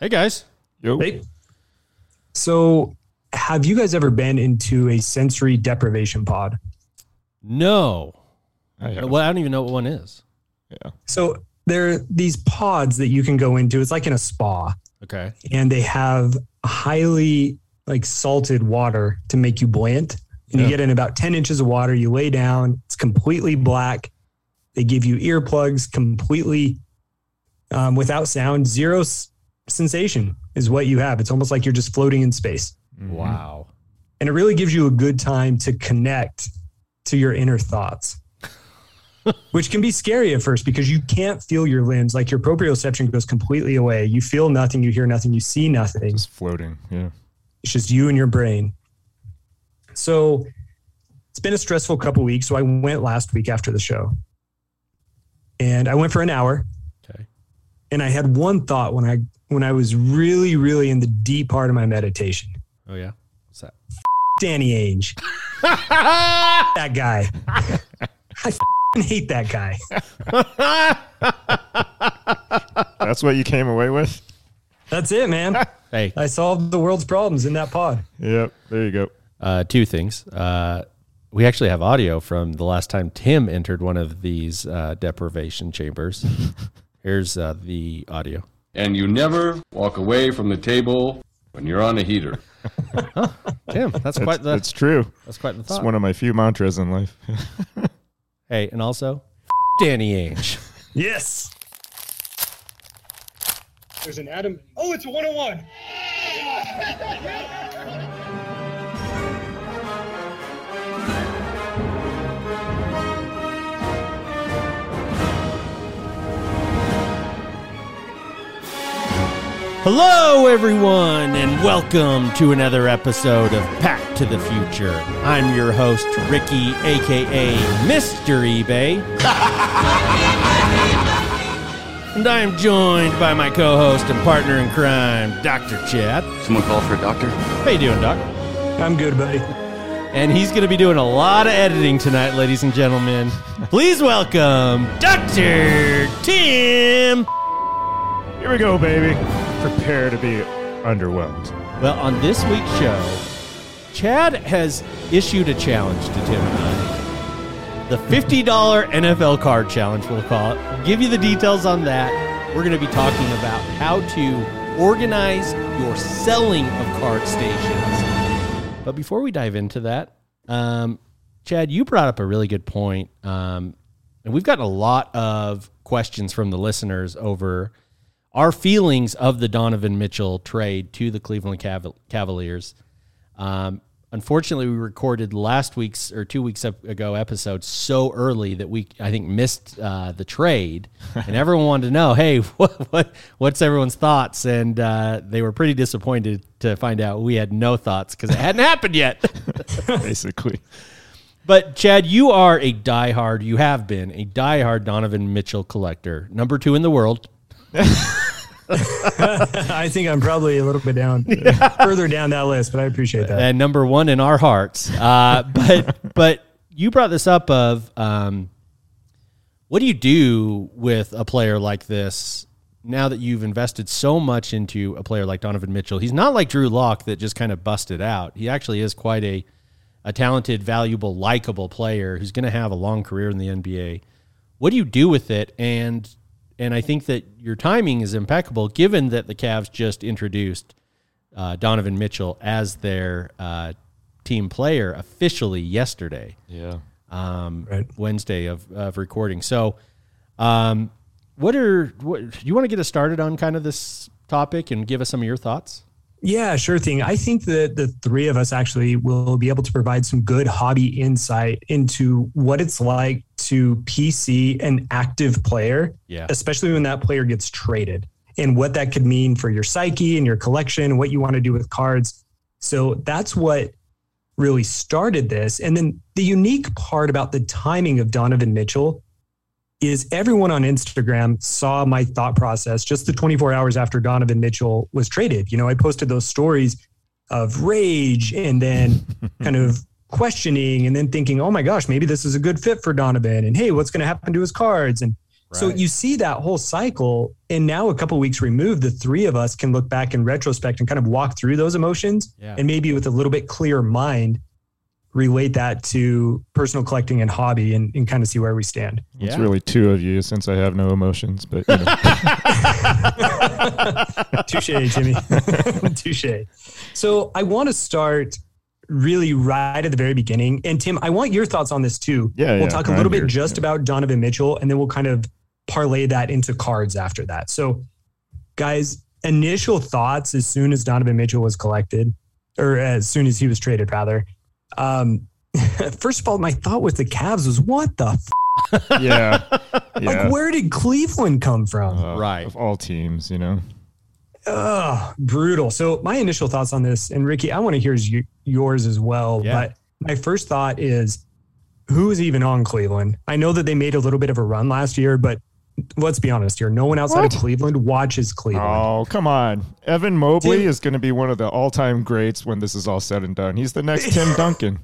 Hey guys. Yo. Hey. So, have you guys ever been into a sensory deprivation pod? No. I have. Well, I don't even know what one is. yeah. So, there are these pods that you can go into. It's like in a spa, Okay. and they have highly like salted water to make you buoyant. And Yeah. you get in about 10 inches of water, you lay down, it's completely black. They give you earplugs completely um, without sound, zero s- sensation is what you have. It's almost like you're just floating in space. Mhm. Wow. and it really gives you a good time to connect to your inner thoughts which can be scary at first because you can't feel your limbs like your proprioception goes completely away you feel nothing you hear nothing you see nothing Just floating. Yeah. it's just you and your brain so it's been a stressful couple weeks so i went last week after the show and i went for an hour Okay. and i had one thought when i when i was really really in the deep part of my meditation Oh yeah. What's that? danny ainge that guy. I hate that guy. That's what you came away with? That's it, man. hey, I solved the world's problems in that pod. Yep. There you go. uh, two things. Uh, we actually have audio from the last time Tim entered one of these uh, deprivation chambers. Here's uh, the audio. And you never walk away from the table when you're on a heater. Tim, that's It's, quite the it's true. that's quite the thought. It's one of my few mantras in life. hey, and also Danny Ainge. Yes. There's an Adam. Oh, it's 101. Hello, everyone, and welcome to another episode of Pack to the Future. I'm your host, Ricky, aka Mr. eBay. and I am joined by my co host and partner in crime, Dr. Chad. Someone call for a doctor? How you doing, Doc? I'm good, buddy. And he's going to be doing a lot of editing tonight, ladies and gentlemen. Please welcome Dr. Tim. Here we go, baby. Prepare to be underwhelmed. Well, on this week's show, Chad has issued a challenge to Tim and I. The $50 NFL card challenge, we'll call it. We'll give you the details on that. We're going to be talking about how to organize your selling of card stations. But before we dive into that, um, Chad, you brought up a really good point. Um, and we've gotten a lot of questions from the listeners over our feelings of the Donovan Mitchell trade to the Cleveland Caval- Cavaliers. Um, unfortunately, we recorded last week's or two weeks ago episode so early that we I think missed uh, the trade, and everyone wanted to know, hey, what, what what's everyone's thoughts? And uh, they were pretty disappointed to find out we had no thoughts because it hadn't happened yet. Basically. But Chad, you are a diehard. You have been a diehard Donovan Mitchell collector, number two in the world. I think I'm probably a little bit down, further down that list, but I appreciate that. and number one in our hearts. Uh, but but you brought this up of um, what do you do with a player like this now that you've invested so much into a player like Donovan Mitchell? He's not like Drew Lock that just kind of busted out. He actually is quite a a talented, valuable, likable player who's going to have a long career in the NBA. What do you do with it? And and I think that your timing is impeccable, given that the Cavs just introduced uh, Donovan Mitchell as their uh, team player officially yesterday, Yeah. um, Right. Wednesday of, of recording. So, um, what are what, do you want to get us started on kind of this topic and give us some of your thoughts? Yeah, sure thing. I think that the three of us actually will be able to provide some good hobby insight into what it's like to PC an active player, Yeah, especially when that player gets traded and what that could mean for your psyche and your collection, what you want to do with cards. So that's what really started this. And then the unique part about the timing of Donovan Mitchell is everyone on Instagram saw my thought process just the 24 hours after Donovan Mitchell was traded. You know, I posted those stories of rage and then kind of questioning and then thinking, oh my gosh, maybe this is a good fit for Donovan. And hey, what's going to happen to his cards? And So you see that whole cycle, and now a couple weeks removed, the three of us can look back in retrospect and kind of walk through those emotions, Yeah. and maybe with a little bit clearer mind, relate that to personal collecting and hobby, and, and kind of see where we stand. It's really two of you since I have no emotions, but you know. Touche, Jimmy. Touche. So I want to start really right at the very beginning. And Tim, I want your thoughts on this too. Yeah, We'll yeah, talk a I'm little bit here, just yeah. about Donovan Mitchell, and then we'll kind of parlay that into cards after that. So, guys, initial thoughts as soon as Donovan Mitchell was collected, or as soon as he was traded, rather. Um, first of all, my thought with the Cavs was, what the f-? yeah, yeah. like, where did Cleveland come from? Uh, Right. Of all teams, you know. Ugh, brutal. So my initial thoughts on this, and Ricky, I want to hear y- yours as well. Yeah. But my first thought is, who is even on Cleveland? I know that they made a little bit of a run last year, but let's be honest here. No one outside What? of Cleveland watches Cleveland. Oh, come on. Evan Mobley Tim- is going to be one of the all-time greats when this is all said and done. He's the next Tim Duncan.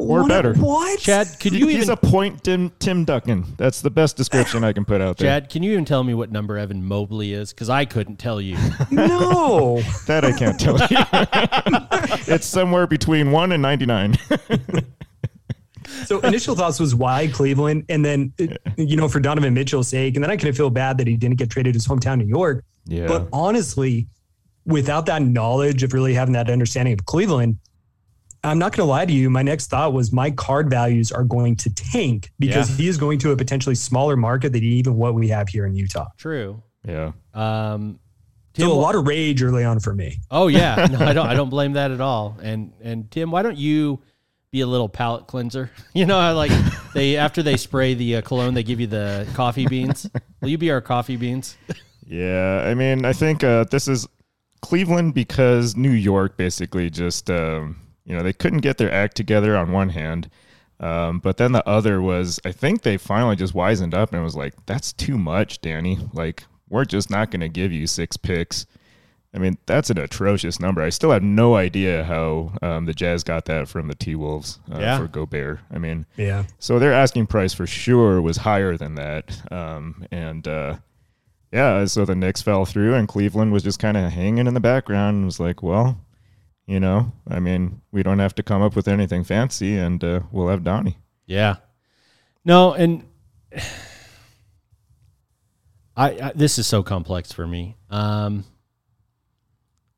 Or What- better. What? Chad, could you He's even a point Tim, Tim Duncan. That's the best description I can put out there. Chad, can you even tell me what number Evan Mobley is? Because I couldn't tell you. no. That I can't tell you. it's somewhere between 1 and 99. So initial thoughts was why Cleveland, and then uh, you know for Donovan Mitchell's sake, and then I kind of feel bad that he didn't get traded to his hometown, New York. yeah. But honestly, without that knowledge of really having that understanding of Cleveland, I'm not going to lie to you. My next thought was my card values are going to tank because Yeah. he is going to a potentially smaller market than even what we have here in Utah. True. yeah. Um, Tim, So a lot of rage early on for me. oh yeah, no, I don't. I don't blame that at all. And and Tim, why don't you be a little palate cleanser? You know, how like they after they spray the uh, cologne, they give you the coffee beans. Will you be our coffee beans? Yeah, I mean, I think uh, this is Cleveland because New York basically just, um, you know, they couldn't get their act together on one hand. Um, but then the other was, I think they finally just wisened up and was like, that's too much, Danny. Like, we're just not going to give you six picks. I mean, that's an atrocious number. I still have no idea how um, the Jazz got that from the T Wolves uh, Yeah. for Gobert. I mean, Yeah. so their asking price for sure was higher than that. Um, and uh, yeah, so the Knicks fell through, and Cleveland was just kind of hanging in the background and was like, well, you know, I mean, we don't have to come up with anything fancy, and uh, we'll have Donnie. Yeah. No, and I, I this is so complex for me. Um,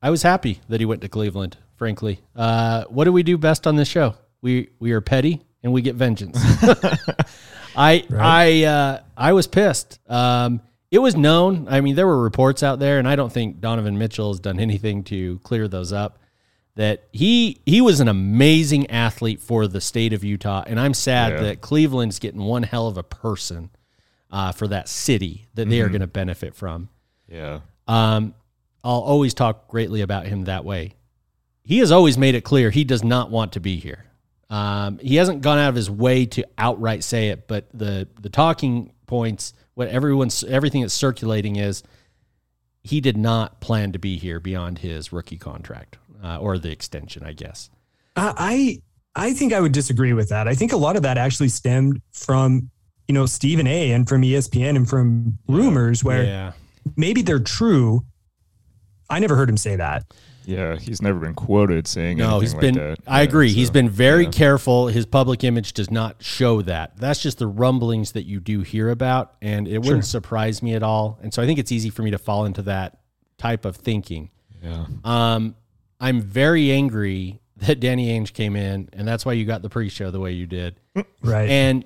I was happy that he went to Cleveland. Frankly, uh, what do we do best on this show? We we are petty and we get vengeance. I I uh, I was pissed. Um, it was known. I mean, there were reports out there, and I don't think Donovan Mitchell has done anything to clear those up. That he he was an amazing athlete for the state of Utah, and I'm sad Yeah. that Cleveland's getting one hell of a person uh, for that city that they are going to benefit from. Yeah. Um, I'll always talk greatly about him that way. He has always made it clear he does not want to be here. Um, he hasn't gone out of his way to outright say it, but the the talking points, what everyone's everything that's circulating is he did not plan to be here beyond his rookie contract uh, or the extension, I guess. I I I think I would disagree with that. I think a lot of that actually stemmed from you know Stephen A. and from ESPN and from rumors where yeah, maybe they're true. I never heard him say that. Yeah. He's never been quoted saying no, anything he's like been. that. I Yeah, agree. He's been very yeah. careful. His public image does not show that. That's just the rumblings that you do hear about, and it wouldn't surprise me at all. And so I think it's easy for me to fall into that type of thinking. Yeah. Um, I'm very angry that Danny Ainge came in, and that's why you got the pre-show the way you did, Right. and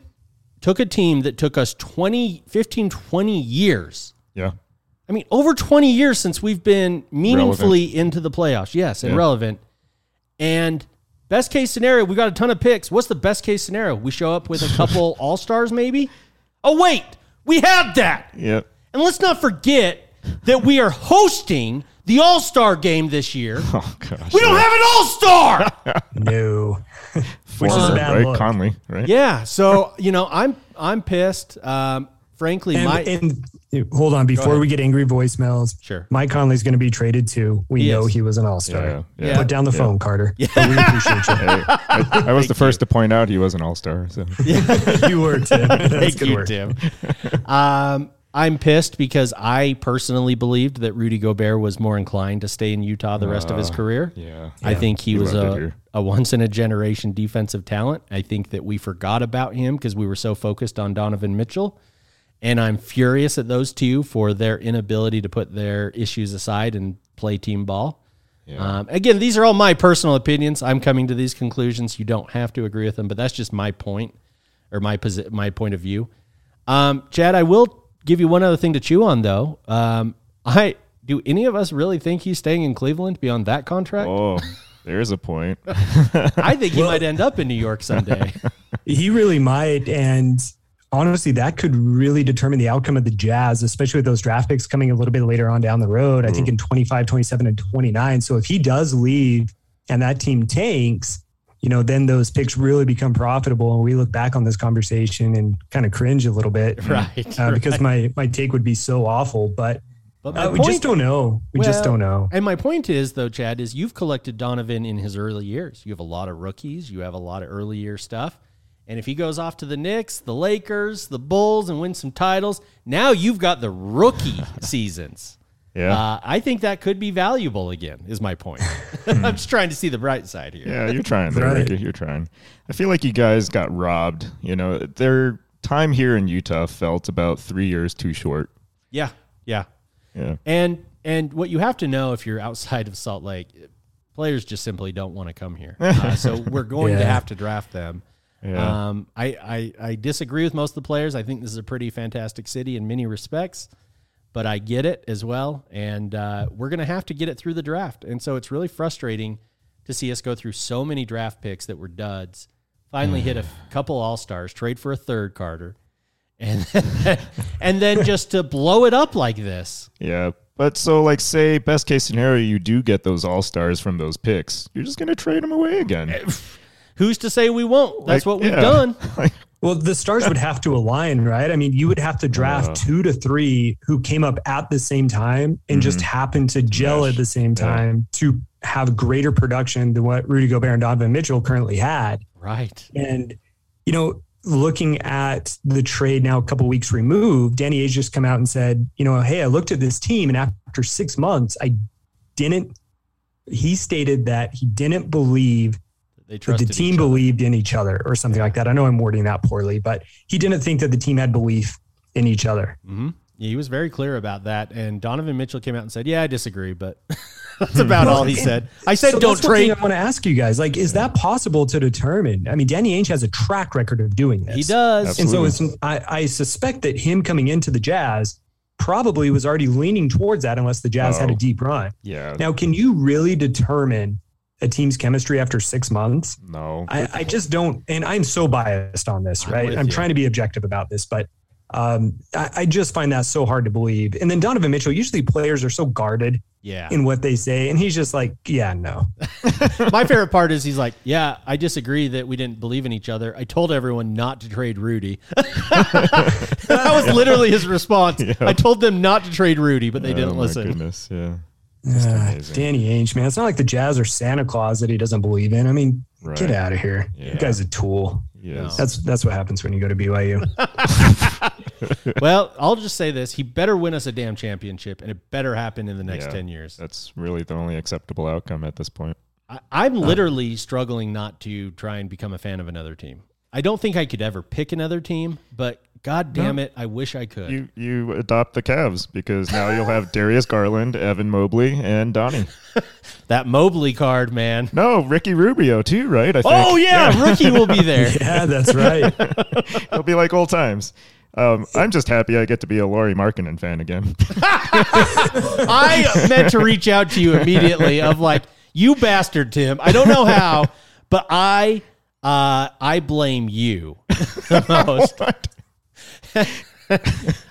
took a team that took us 20, 15, 20 years. Yeah. I mean, over 20 years since we've been meaningfully into the playoffs. Yes, and Yeah. relevant. And best case scenario, we got a ton of picks. What's the best case scenario? We show up with a couple all stars, maybe? Oh, wait, we had that. Yep. And let's not forget that we are hosting the all star game this year. Oh, gosh. We don't have an all star. no. Which is a bad right? look. Conley, right? yeah. So, you know, I'm I'm pissed. Um, frankly, And, my and hold on before we get angry voicemails. Sure. Mike Conley's going to be traded too. We He know is. he was an all star. Yeah. Yeah. Put down the Yeah. phone, Carter. But we appreciate you. Hey, I, I was the first to point out he was an all star. So you were Tim. That's Thank good you, work. Tim. um, I'm pissed because I personally believed that Rudy Gobert was more inclined to stay in Utah the rest of his Uh, career. Yeah. I think he You was a, a once in a generation defensive talent. I think that we forgot about him because we were so focused on Donovan Mitchell. And I'm furious at those two for their inability to put their issues aside and play team ball. Um, again, these are all my personal opinions. I'm coming to these conclusions. You don't have to agree with them, but that's just my point or my posi- my point of view. Um, Chad, I will give you one other thing to chew on, though. Um, I do any of us really think he's staying in Cleveland beyond that contract? Oh, there's a point. I think he might end up in New York someday. He really might. And honestly, that could really determine the outcome of the Jazz, especially with those draft picks coming a little bit later on down the road. I think in 25, 27, and 29. So if he does leave and that team tanks, you know, then those picks really become profitable. And we look back on this conversation and kind of cringe a little bit. right. Uh, because my my take would be so awful, but But uh, we point- just don't know. We just don't know. And my point is, though, Chad, is you've collected Donovan in his early years. You have a lot of rookies. You have a lot of early year stuff. And if he goes off to the Knicks, the Lakers, the Bulls, and wins some titles, now you've got the rookie seasons. Yeah. Uh, I think that could be valuable again. Is my point. I'm just trying to see the bright side here. Yeah, you're trying there. Right. Ricky. You're trying. I feel like you guys got robbed. You know, their time here in Utah felt about three years too short. Yeah, yeah. Yeah. And and what you have to know if you're outside of Salt Lake, players just simply don't want to come here. Uh, so we're going to have to draft them. Yeah. Um, I, I I disagree with most of the players. I think this is a pretty fantastic city in many respects, but I get it as well, and uh, we're going to have to get it through the draft. And so it's really frustrating to see us go through so many draft picks that were duds. Finally, hit a f- couple all stars, trade for a third Carter, and and then just to blow it up like this. Yeah. But so, like, say, best case scenario, you do get those all stars from those picks. You're just going to trade them away again. Who's to say we won't? That's Like, what we've yeah. done. Like, Well, the stars would have to align, right? I mean, you would have to draft Uh. two to three who came up at the same time and just happened to gel at the same Mm-hmm. Yeah. time to have greater production than what Rudy Gobert and Donovan Mitchell currently had. Right. And, you know, looking at the trade now a couple weeks removed, Danny Ainge just come out and said, you know, hey, I looked at this team and after six months, I didn't, he stated that he didn't believe They that trusted the team believed in each other or something like that. I know I'm wording that poorly, but he didn't think that the team had belief in each other. hmm Yeah, he was very clear about that. And Donovan Mitchell came out and said, "Yeah, I disagree," but that's about all he and- said. I said, So "Don't that's one thing trade." I want to ask you guys: like, is that possible to determine? I mean, Danny Ainge has a track record of doing this. He does. and so it's, I, I suspect that him coming into the Jazz probably was already leaning towards that, unless the Jazz had a Oh. deep run. yeah. Now, can you really determine a team's chemistry after six months? No. I, I just don't, and I'm so biased on this, I'm right? I'm trying to be objective about this, but um, I, I just find that so hard to believe. And then Donovan Mitchell, usually players are so guarded Yeah. in what they say, and he's just like, yeah, no. My favorite part is he's like, "Yeah, I disagree that we didn't believe in each other. I told everyone not to trade Rudy." that was literally his response. I told them not to trade Rudy, but they oh, didn't my listen. goodness. Yeah. Amazing. Danny Ainge, man, it's not like the Jazz or Santa Claus that he doesn't believe in. I mean, Right. get out of here. Yeah. You guy's a tool. Yes. That's that's what happens when you go to BYU. well, I'll just say this: he better win us a damn championship, and it better happen in the next Yeah. ten years. That's really the only acceptable outcome at this point. I, I'm uh, literally struggling not to try and become a fan of another team. I don't think I could ever pick another team, but god damn it, I wish I could. You you adopt the Cavs because now you'll have Darius Garland, Evan Mobley, and Donnie. that Mobley card, man. No, Ricky Rubio too, right? I think. Oh yeah, Ricky will be there. yeah, that's right. It'll be like old times. Um, I'm just happy I get to be a Lauri Markkanen fan again. I meant to reach out to you immediately of like, you bastard, Tim. I don't know how, but I uh I blame you the most.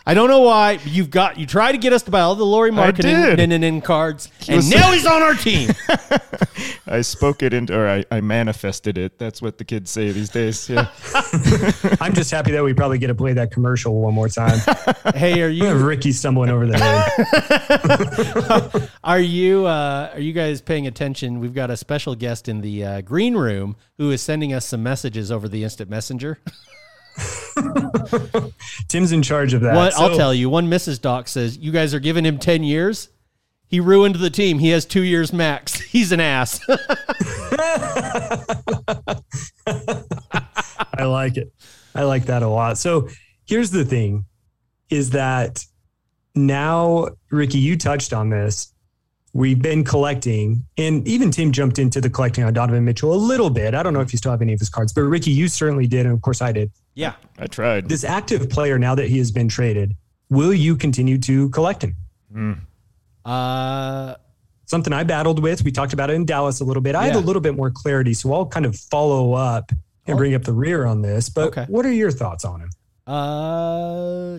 I don't know why. but You've got you tried to get us to buy all the Lauri did. marketing cards, and was- now he's on our team. I spoke it into, or I, I manifested it. That's what the kids say these days. Yeah. I'm just happy that we probably get to play that commercial one more time. hey, are you Ricky stumbling over the name. Are you uh, are you guys paying attention? We've got a special guest in the uh, green room who is sending us some messages over the instant messenger. Tim's in charge of that. What I'll tell you, one Mrs. Doc says you guys are giving him ten years. He ruined the team. He has two years max. He's an ass. I like it. I like that a lot. So here's the thing is that now, Ricky, you touched on this. We've been collecting, and even Tim jumped into the collecting on Donovan Mitchell a little bit. I don't know if you still have any of his cards, but Ricky, you certainly did. And of course, I did. yeah. I tried. This active player, now that he has been traded, will you continue to collect him? Uh, Something I battled with. We talked about it in Dallas a little bit. I have a little bit more clarity, so I'll kind of follow up and bring up the rear on this. But Okay. what are your thoughts on him? uh.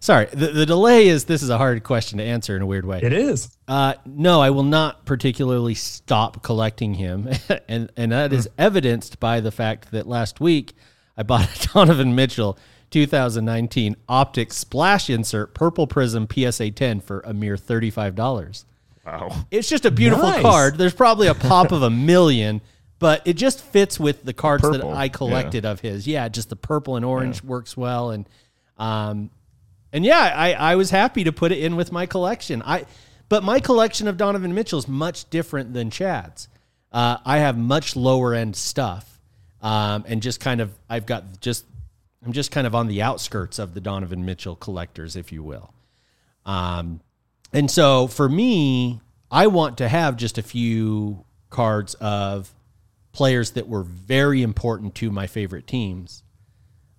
Sorry, the, the delay is this is a hard question to answer in a weird way. It is. Uh, no, I will not particularly stop collecting him, and and that is evidenced by the fact that last week I bought a Donovan Mitchell 2019 Optic Splash Insert Purple Prism PSA 10 for a mere thirty five dollars. Wow. It's just a beautiful Nice. card. There's probably a pop of a million, but it just fits with the cards Purple, that I collected of his. Yeah, just the purple and orange works well, and um, and yeah, I I was happy to put it in with my collection. I but my collection of Donovan Mitchell is much different than Chad's. Uh, I have much lower end stuff, um, and just kind of I've got just I'm just kind of on the outskirts of the Donovan Mitchell collectors, if you will. Um, and so for me, I want to have just a few cards of players that were very important to my favorite teams.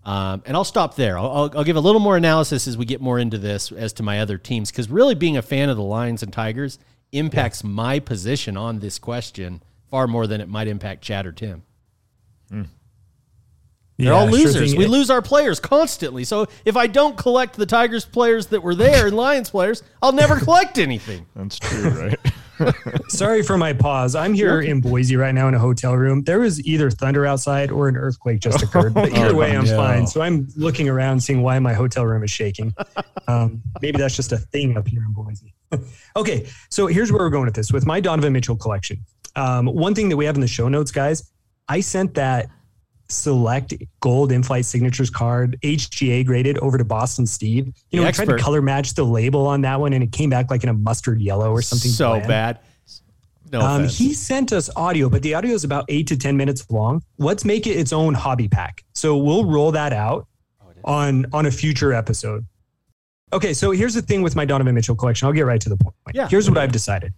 Um, and I'll stop there. I'll, I'll, I'll give a little more analysis as we get more into this as to my other teams, because really being a fan of the Lions and Tigers impacts my position on this question far more than it might impact Chad or Tim. They're all Yeah, sure losers. thing. we lose our players constantly. So if I don't collect the Tigers players that were there and Lions players, I'll never collect anything. That's true, right? Sorry for my pause. I'm here in Boise right now in a hotel room. There was either thunder outside or an earthquake just occurred. But either way, I'm no. fine. So I'm looking around, seeing why my hotel room is shaking. Um, maybe that's just a thing up here in Boise. okay, so here's where we're going with this. With my Donovan Mitchell collection, um, one thing that we have in the show notes, guys, I sent that select gold in-flight signatures card HGA graded over to Boston Steve. You The know, we tried to color match the label on that one, and it came back like in a mustard yellow or something. so bland. bad. No Um, he sent us audio, but the audio is about eight to 10 minutes long. Let's make it its own hobby pack. So we'll roll that out on, on a future episode. Okay, so here's the thing with my Donovan Mitchell collection. I'll get right to the point. Yeah. Here's what I've decided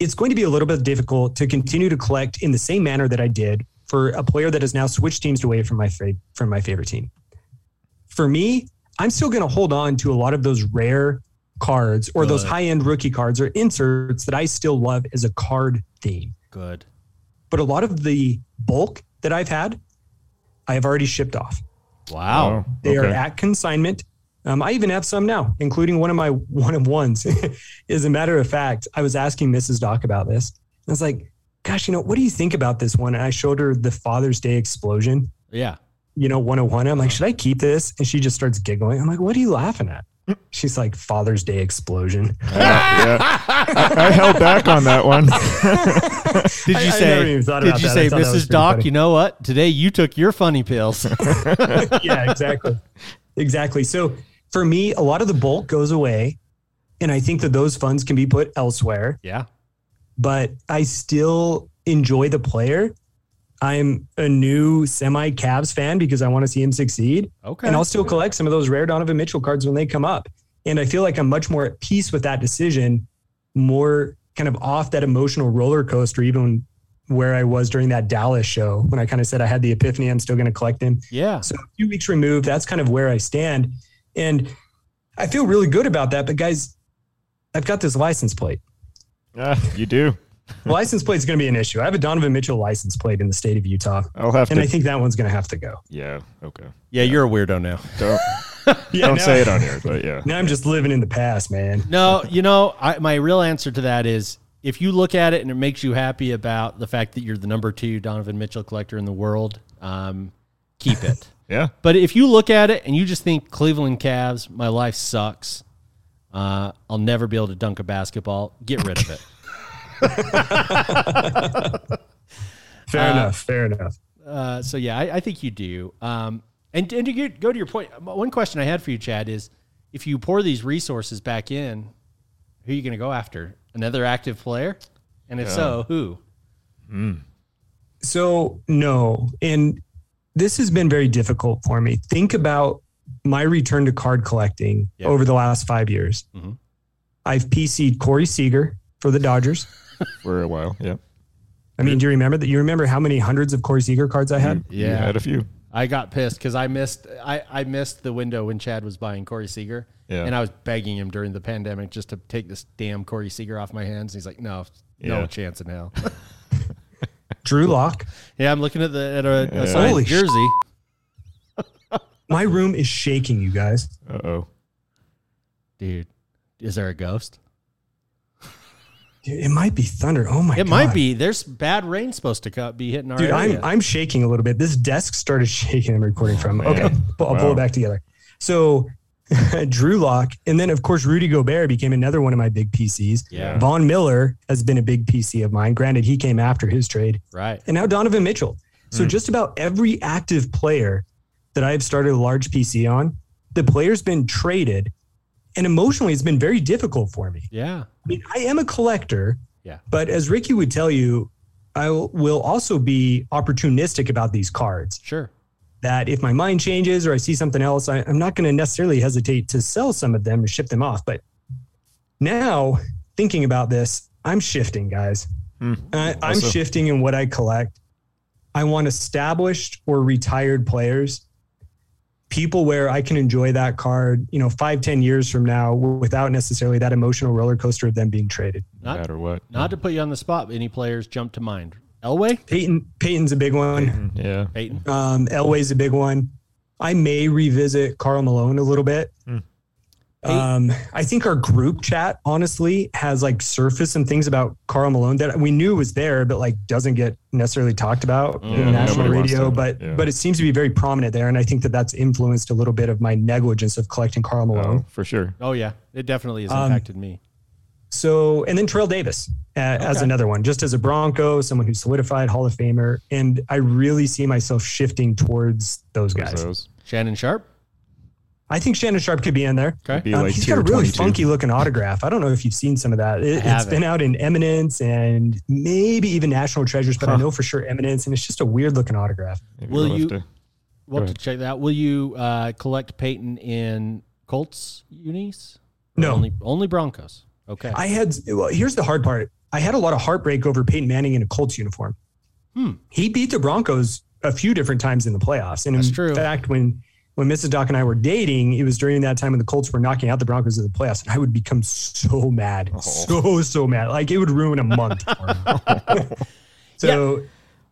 it's going to be a little bit difficult to continue to collect in the same manner that I did for a player that has now switched teams away from my, fa- from my favorite team. For me, I'm still going to hold on to a lot of those rare cards or those high end rookie cards or inserts that I still love as a card theme. Good. But a lot of the bulk that I've had, I have already shipped off. Wow. Oh, They are at consignment. Um, I even have some now, including one of my one of ones. As a matter of fact, I was asking Mrs. Doc about this. I was like, gosh, you know, what do you think about this one? And I showed her the Father's Day explosion, Yeah. you know, 101. I'm like, should I keep this? And she just starts giggling. I'm like, what are you laughing at? She's like, Father's Day explosion. yeah. I, I held back on that one. Did you I say? never did about you that. say, I that Mrs. Doc? funny. You know what? Today you took your funny pills. yeah, exactly. Exactly. So for me, a lot of the bulk goes away. And I think that those funds can be put elsewhere, yeah. But I still enjoy the player. I'm a new semi Cavs fan because I want to see him succeed. Okay. And I'll still collect some of those rare Donovan Mitchell cards when they come up. And I feel like I'm much more at peace with that decision, more kind of off that emotional roller coaster, even where I was during that Dallas show when I kind of said I had the epiphany, I'm still going to collect him. yeah. So a few weeks removed, that's kind of where I stand. And I feel really good about that. But guys, I've got this license plate. Yeah, you do. The license plate is going to be an issue. I have a Donovan Mitchell license plate in the state of Utah. I'll have And to. I think that one's going to have to go. yeah. Okay. Yeah. You're a weirdo now. Don't Yeah, don't now- say it on here, but yeah. Now I'm just living in the past, man. No, you know, I, my real answer to that is if you look at it and it makes you happy about the fact that you're the number two Donovan Mitchell collector in the world, um, keep it. Yeah. But if you look at it and you just think Cleveland Cavs, my life sucks. Uh, I'll never be able to dunk a basketball. Get rid of it. Fair Uh, enough. Fair enough. Uh, so yeah, I, I think you do. Um, and and to get, go to your point, one question I had for you, Chad, is if you pour these resources back in, who are you going to go after? Another active player, and if so, who? So, no. And this has been very difficult for me. Think about my return to card collecting Yeah. over the last five years. Mhm. I've PC'd Corey Seager for the Dodgers. for a while. Yeah, I mean, do you remember that? You remember how many hundreds of Corey Seager cards I had? Yeah, you had a few. I got pissed because I missed I, I missed the window when Chad was buying Corey Seager, Yeah. and I was begging him during the pandemic just to take this damn Corey Seager off my hands. And he's like, "No, no chance in hell." Drew Lock. yeah, I'm looking at the at a, a signed Holy sh- jersey. My room is shaking, you guys. Uh oh. Dude, is there a ghost? Dude, it might be thunder. Oh my god. It god. might be. There's bad rain supposed to co- be hitting our Dude, area. I'm I'm shaking a little bit. This desk started shaking. I'm recording from. Man. Okay, I'll pull it back together. So, Drew Lock, and then of course Rudy Gobert became another one of my big PCs. yeah, Von Miller has been a big PC of mine. Granted, he came after his trade, right. and now Donovan Mitchell. So just about every active player that I've started a large PC on, the player's been traded, and emotionally, it's been very difficult for me. Yeah, I mean, I am a collector. Yeah. But as Ricky would tell you, I will- also be opportunistic about these cards. sure. That if my mind changes or I see something else, I, I'm not going to necessarily hesitate to sell some of them or ship them off. But now, thinking about this, I'm shifting, guys. Hmm. I, I'm Also- shifting in what I collect. I want established or retired players, people where I can enjoy that card, you know, five, ten years from now without necessarily that emotional roller coaster of them being traded. No Not- matter what. Not to put you on the spot, but any players jump to mind? Elway, Peyton, Peyton's a big one. Yeah. Peyton. Um, Elway's a big one. I may revisit Karl Malone a little bit. Hmm. Um, I think our group chat honestly has like surfaced some things about Karl Malone that we knew was there, but like doesn't get necessarily talked about Yeah, in national radio. But yeah. but it seems to be very prominent there, and I think that that's influenced a little bit of my negligence of collecting Karl Malone. Oh, for sure. Oh yeah, it definitely has Um, me. So, and then Terrell Davis uh, as another one, just as a Bronco, someone who solidified Hall of Famer, and I really see myself shifting towards those guys. those. Shannon Sharpe. I think Shannon Sharpe could be in there. Okay. Be Um, like he's tier got a really 22. funky looking autograph. I don't know if you've seen some of that. It, I it's haven't. been out in Eminence and maybe even National Treasures, but I know for sure Eminence, and it's just a weird looking autograph. Maybe Will we'll you- to- We'll have to check that. Will you uh, collect Peyton in Colts unis? No. only only Broncos. Okay. I had, well, here's the hard part. I had a lot of heartbreak over Peyton Manning in a Colts uniform. Hmm. He beat the Broncos a few different times in the playoffs. And That's in true. fact, when when Mrs. Doc and I were dating, it was during that time when the Colts were knocking out the Broncos in the playoffs, and I would become so mad, Oh. so so mad, like it would ruin a month. for oh. me. so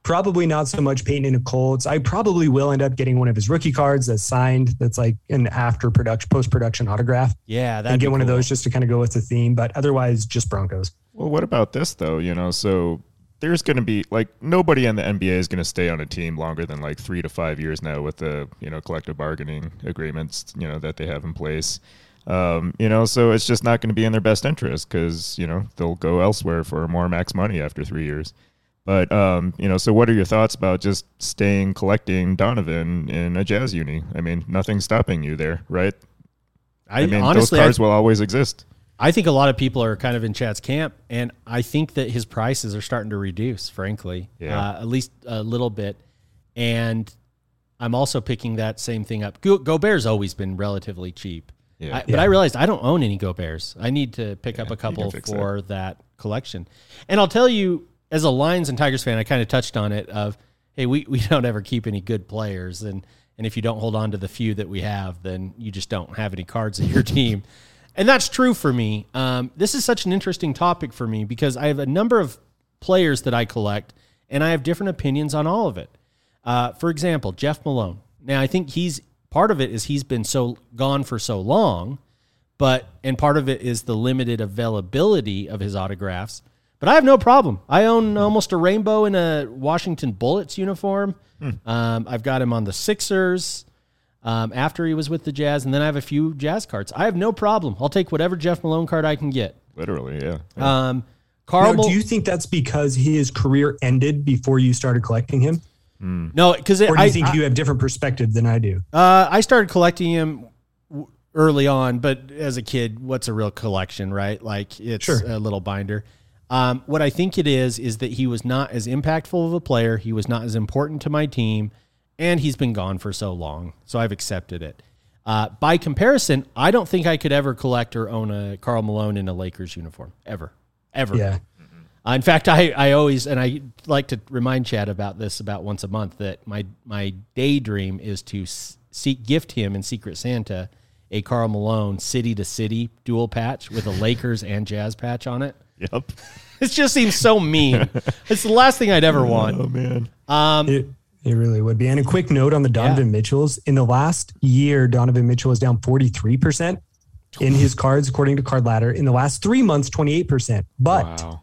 probably not so much Peyton in a Colts. I probably will end up getting one of his rookie cards that's signed, that's like an after production, post production autograph, yeah, that and get one of those just to kind of go with the theme. But otherwise, just Broncos. Well, what about this though? You know, so there's going to be like nobody in the NBA is going to stay on a team longer than like three to five years now with the you know collective bargaining agreements you know that they have in place. Um, you know, so it's just not going to be in their best interest because you know they'll go elsewhere for more max money after three years. But um, you know, so what are your thoughts about just staying collecting Donovan in a jazz uni? I mean, nothing's stopping you there, right? I, I, mean, honestly, those I, cards will always exist. I think a lot of people are kind of in Chad's camp, and I think that his prices are starting to reduce. Frankly, Yeah. uh, at least a little bit. And I'm also picking that same thing up. Go- Gobert's always been relatively cheap. Yeah. I, But I realized I don't own any Goberts. I need to pick up a couple fix for that. collection. And I'll tell you, as a Lions and Tigers fan, I kind of touched on it of, hey, we, we don't ever keep any good players. And, and if you don't hold on to the few that we have, then you just don't have any cards in your team. And that's true for me. Um, this is such an interesting topic for me because I have a number of players that I collect, and I have different opinions on all of it. Uh, for example, Jeff Malone. Now, I think he's part of it is he's been so gone for so long, but and part of it is the limited availability of his autographs. But I have no problem. I own almost a rainbow in a Washington Bullets uniform. Um, I've got him on the Sixers um, after he was with the Jazz, and then I have a few Jazz cards. I have no problem. I'll take whatever Jeff Malone card I can get. Literally, yeah. yeah. Um, Karl, Now, Mal- do you think that's because his career ended before you started collecting him? No, because Or do you I, think I, you have different perspective than I do? uh, I started collecting him w- early on, but as a kid, what's a real collection, right? Like it's Sure. a little binder. Um, what I think it is is that he was not as impactful of a player. He was not as important to my team, and he's been gone for so long. So I've accepted it. Uh, by comparison, I don't think I could ever collect or own a Karl Malone in a Lakers uniform ever, ever. Yeah. Uh, in fact, I, I always and I like to remind Chad about this about once a month that my my daydream is to seek gift him in Secret Santa a Karl Malone city to city dual patch with a Lakers and Jazz patch on it. Yep. It just seems so mean. it's the last thing I'd ever want. Oh man. It, it really would be. And a quick note on the Donovan Mitchells. In the last year, Donovan Mitchell is down 43% in his cards, according to Card Ladder. In the last three months, 28%. But Wow.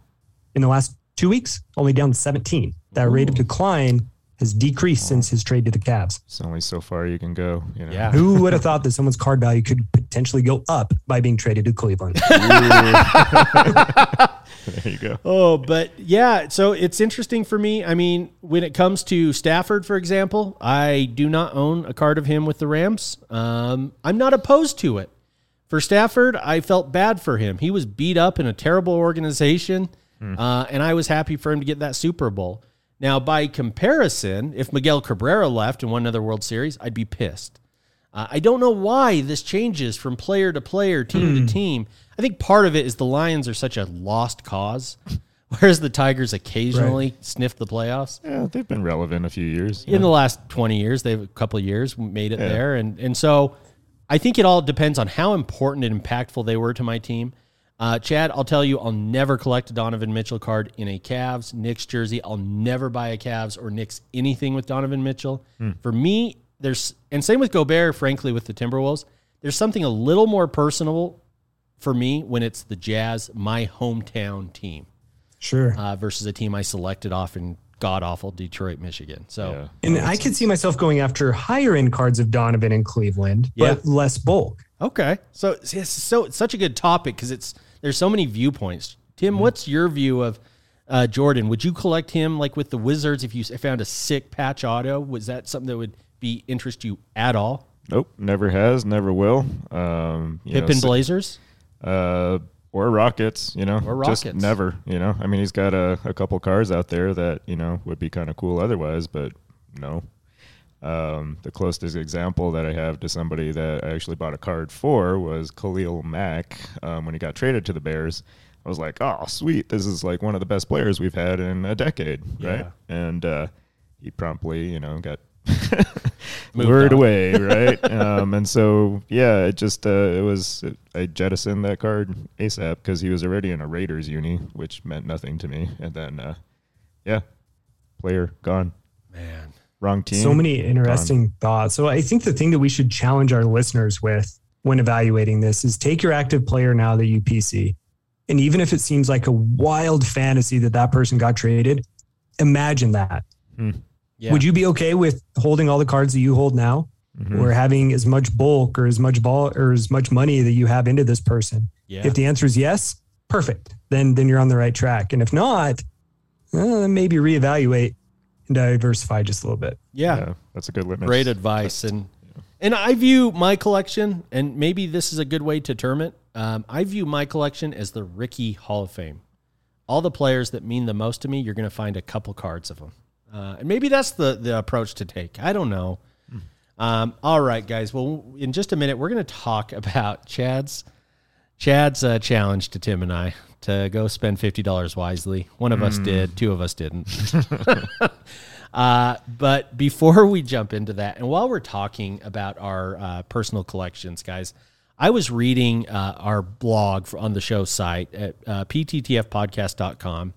in the last two weeks, only down 17. That rate of decline has decreased since his trade to the Cavs. It's only so far you can go. You know. Yeah. Who would have thought that someone's card value could potentially go up by being traded to Cleveland? There you go. Oh, but yeah, so it's interesting for me. I mean, when it comes to Stafford, for example, I do not own a card of him with the Rams. Um, I'm not opposed to it. For Stafford, I felt bad for him. He was beat up in a terrible organization, uh, and I was happy for him to get that Super Bowl. Now, by comparison, if Miguel Cabrera left and won another World Series, I'd be pissed. Uh, I don't know why this changes from player to player, team to team. I think part of it is the Lions are such a lost cause, whereas the Tigers occasionally sniff the playoffs. Yeah, they've been relevant a few years. In the last 20 years, they've a couple of years made it there. And, and so I think it all depends on how important and impactful they were to my team. Uh, Chad, I'll tell you, I'll never collect a Donovan Mitchell card in a Cavs, Knicks jersey. I'll never buy a Cavs or Knicks anything with Donovan Mitchell. For me, there's, and same with Gobert, frankly, with the Timberwolves, there's something a little more personal for me when it's the Jazz, my hometown team, Sure. uh, versus a team I selected off in god awful Detroit, Michigan. So, Yeah. And I could see myself going after higher end cards of Donovan in Cleveland, Yeah. but less bulk. Okay, so it's it's so it's such a good topic because it's there's so many viewpoints. Tim, what's your view of uh, Jordan? Would you collect him like with the Wizards if you found a sick patch auto? Was that something that would be interest you at all? Nope, never has, never will. Um, you know, Pippen Blazers. uh, or Rockets, you know, Or just Rockets. never, you know. I mean, he's got a, a couple cars out there that you know would be kind of cool otherwise, but no. Um, the closest example that I have to somebody that I actually bought a card for was Khalil Mack um, when he got traded to the Bears. I was like, oh, sweet, this is like one of the best players we've had in a decade, right? And uh, he promptly, you know, got Moved lured away, right? um, and so, yeah, it just uh, it was I jettisoned that card ASAP because he was already in a Raiders uni, which meant nothing to me. And then, uh, yeah, player gone, Man, wrong team. So many interesting thoughts. So I think the thing that we should challenge our listeners with when evaluating this is take your active player now that you PC. And even if it seems like a wild fantasy that that person got traded, imagine that. yeah. Would you be okay with holding all the cards that you hold now Mhm. or having as much bulk or as much ball or as much money that you have into this person? Yeah. If the answer is yes, perfect. Then then you're on the right track. And if not, then maybe reevaluate and diversify just a little bit. yeah. yeah, that's a good litmus. Great advice. And and I view my collection, and maybe this is a good way to term it. Um, I view my collection as the Ricky Hall of Fame. All the players that mean the most to me, you're going to find a couple cards of them. Uh, and maybe that's the the approach to take. I don't know. Um, all right, guys. Well, in just a minute, we're going to talk about Chad's Chad's uh, challenge to Tim and I to go spend fifty dollars wisely. One of us did, two of us didn't. Uh, but before we jump into that, and while we're talking about our uh, personal collections, guys, I was reading uh, our blog for, on the show site at uh, pttfpodcast.com.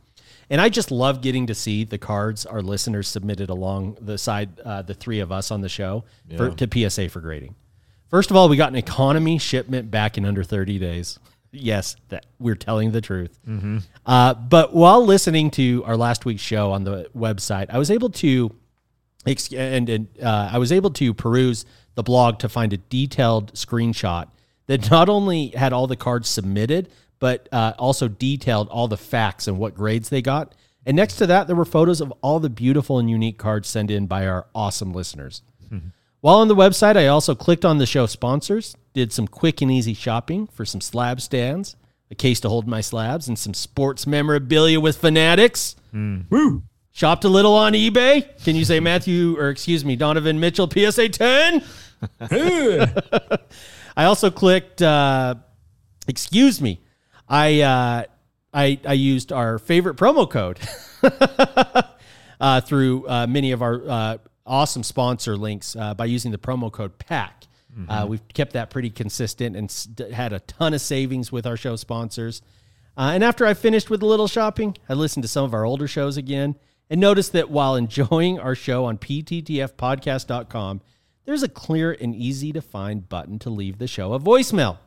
And I just love getting to see the cards our listeners submitted along the side, uh, the three of us on the show for, to PSA for grading. First of all, we got an economy shipment back in under 30 days. Yes, that we're telling the truth. Uh, but while listening to our last week's show on the website, I was able to and, and uh, I was able to peruse the blog to find a detailed screenshot that not only had all the cards submitted, but uh, also detailed all the facts and what grades they got And next to that, there were photos of all the beautiful and unique cards sent in by our awesome listeners. While on the website, I also clicked on the show sponsors, did some quick and easy shopping for some slab stands, a case to hold my slabs, and some sports memorabilia with fanatics. Woo! Shopped a little on eBay. Can you say Matthew, or excuse me, Donovan Mitchell PSA 10? I also clicked, uh, excuse me, I, uh, I, I used our favorite promo code uh, through uh, many of our uh, awesome sponsor links uh, by using the promo code PACK. Uh, we've kept that pretty consistent and s- had a ton of savings with our show sponsors. Uh, and after I finished with a little shopping, I listened to some of our older shows again and noticed that while enjoying our show on pttfpodcast.com, there's a clear and easy to find button to leave the show a voicemail.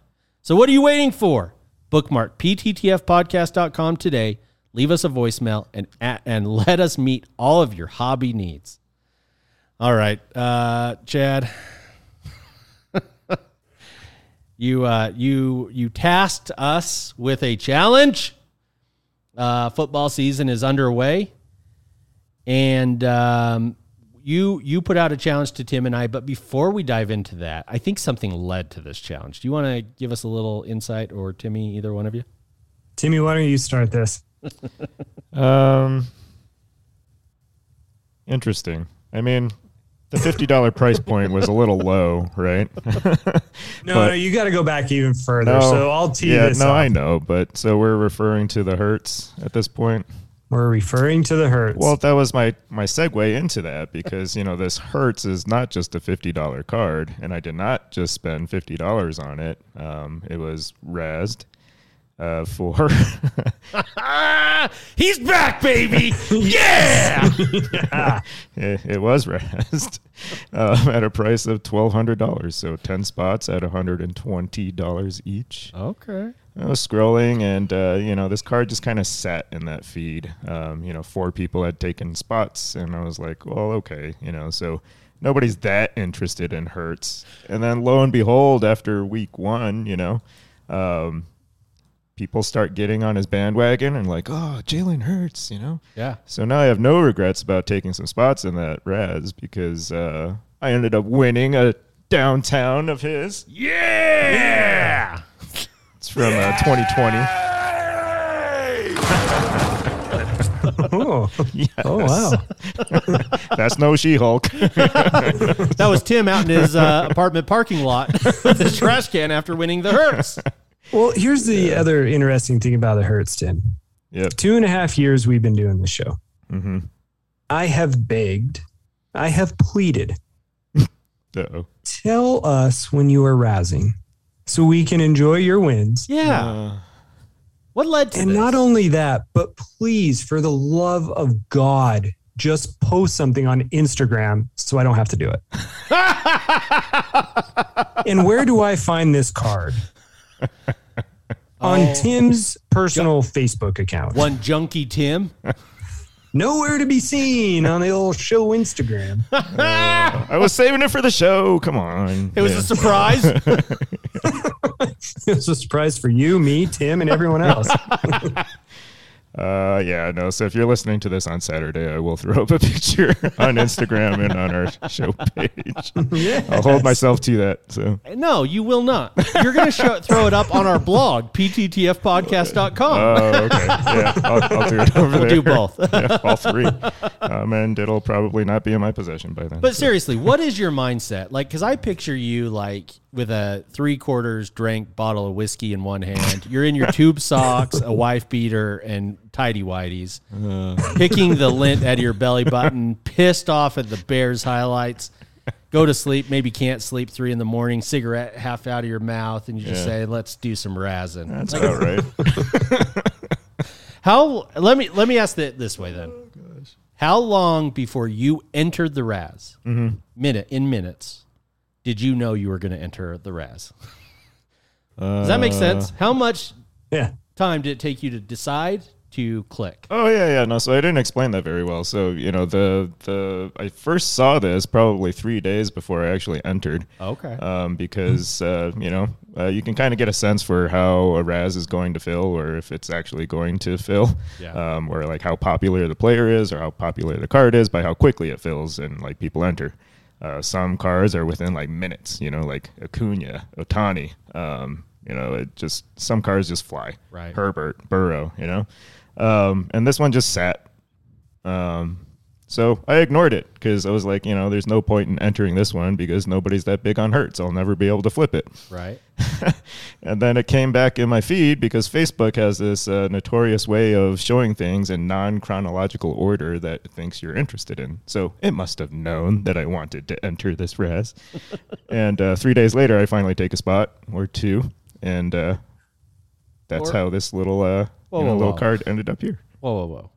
So what are you waiting for? Bookmark pttfpodcast.com today. Leave us a voicemail and and let us meet all of your hobby needs. All right, uh, Chad. you uh, you you tasked us with a challenge. Uh, football season is underway, and um, you you put out a challenge to Tim and I. But before we dive into that, I think something led to this challenge. Do you want to give us a little insight, or Timmy, either one of you? Timmy, why don't you start this? Um, interesting. I mean, the fifty dollar price point was a little low, right? No, But- no, you got to go back even further. No. So I'll tee yeah, this no, up. I know, but so we're referring to the Hurts at this point. We're referring to the Hurts. Well, that was my my segue into that because you know this Hurts is not just a fifty dollar card, and I did not just spend fifty dollars on it. Um, it was razzed uh, for he's back, baby! yeah. it, it was rest um, at a price of twelve hundred dollars, so ten spots at hundred and twenty dollars each. okay. I was scrolling, and uh, you know, this card just kind of sat in that feed. Um, you know, four people had taken spots, and I was like, well, okay, you know, so nobody's that interested in Hurts. And then lo and behold, after week one, you know, um, people start getting on his bandwagon and like, oh, Jalen Hurts, you know. Yeah. So now I have no regrets about taking some spots in that Raz because uh, I ended up winning a downtown of his. Yeah. It's from uh, 2020. oh, Yes. oh wow. That's no She Hulk. That was Tim out in his uh, apartment parking lot with his trash can after winning the Hurts. Well, here's the other interesting thing about the Hurts, Tim. yep. Two and a half years we've been doing this show. Mm-hmm. I have begged, I have pleaded. Uh-oh. Tell us when you are razzing so we can enjoy your wins. Yeah. Uh, What led to And this? not only that, but please, for the love of God, just post something on Instagram so I don't have to do it. and where do I find this card? On Oh. Tim's personal Facebook account. one junkie Tim. Nowhere to be seen on the old show Instagram. I was saving it for the show. Come on. It was Yeah. a surprise. it was a surprise for you, me, Tim, and everyone else. Uh, yeah, no. So if you're listening to this on Saturday, I will throw up a picture on Instagram and on our show page. yeah. I'll hold myself to that. So no, you will not. You're going to show, throw it up on our blog, pttfpodcast.com. Oh, okay. Yeah, I'll, I'll do it over we'll there. do both. yeah, all three. Um, and it'll probably not be in my possession by then. But seriously, what is your mindset? Like, because I picture you like with a three quarters drank bottle of whiskey in one hand. You're in your tube socks, a wife beater, and tidy whities, uh. picking the lint out of your belly button, pissed off at the Bears highlights. Go to sleep, maybe can't sleep three in the morning, cigarette half out of your mouth, and you just Yeah. say, "Let's do some razzing." That's about right. How? Let me let me ask it this way then. Oh, How long before you entered the Raz? Mm-hmm. Minute in minutes. Did you know you were going to enter the Raz? Does that make sense? How much Yeah. time did it take you to decide to click? Oh yeah, yeah. No, so I didn't explain that very well. So you know, the the I first saw this probably three days before I actually entered. Okay. Um, because uh, you know uh, you can kind of get a sense for how a Raz is going to fill, or if it's actually going to fill, Yeah. um, or like how popular the player is, or how popular the card is by how quickly it fills and like people enter. Uh, some cars are within like minutes, you know, like Acuna, Ohtani. Um, you know, it just some cars just fly. Right. Herbert, Burrow, you know, um, and this one just sat. Um, so I ignored it because I was like, you know, there's no point in entering this one because nobody's that big on Hurts. I'll never be able to flip it. right. and then it came back in my feed because Facebook has this uh, notorious way of showing things in non chronological order that it thinks you're interested in. So it must have known that I wanted to enter this res. and uh, three days later, I finally take a spot or two. And uh, that's Or- how this little, uh, Whoa, you know, whoa, little whoa. card ended up here. Whoa, whoa,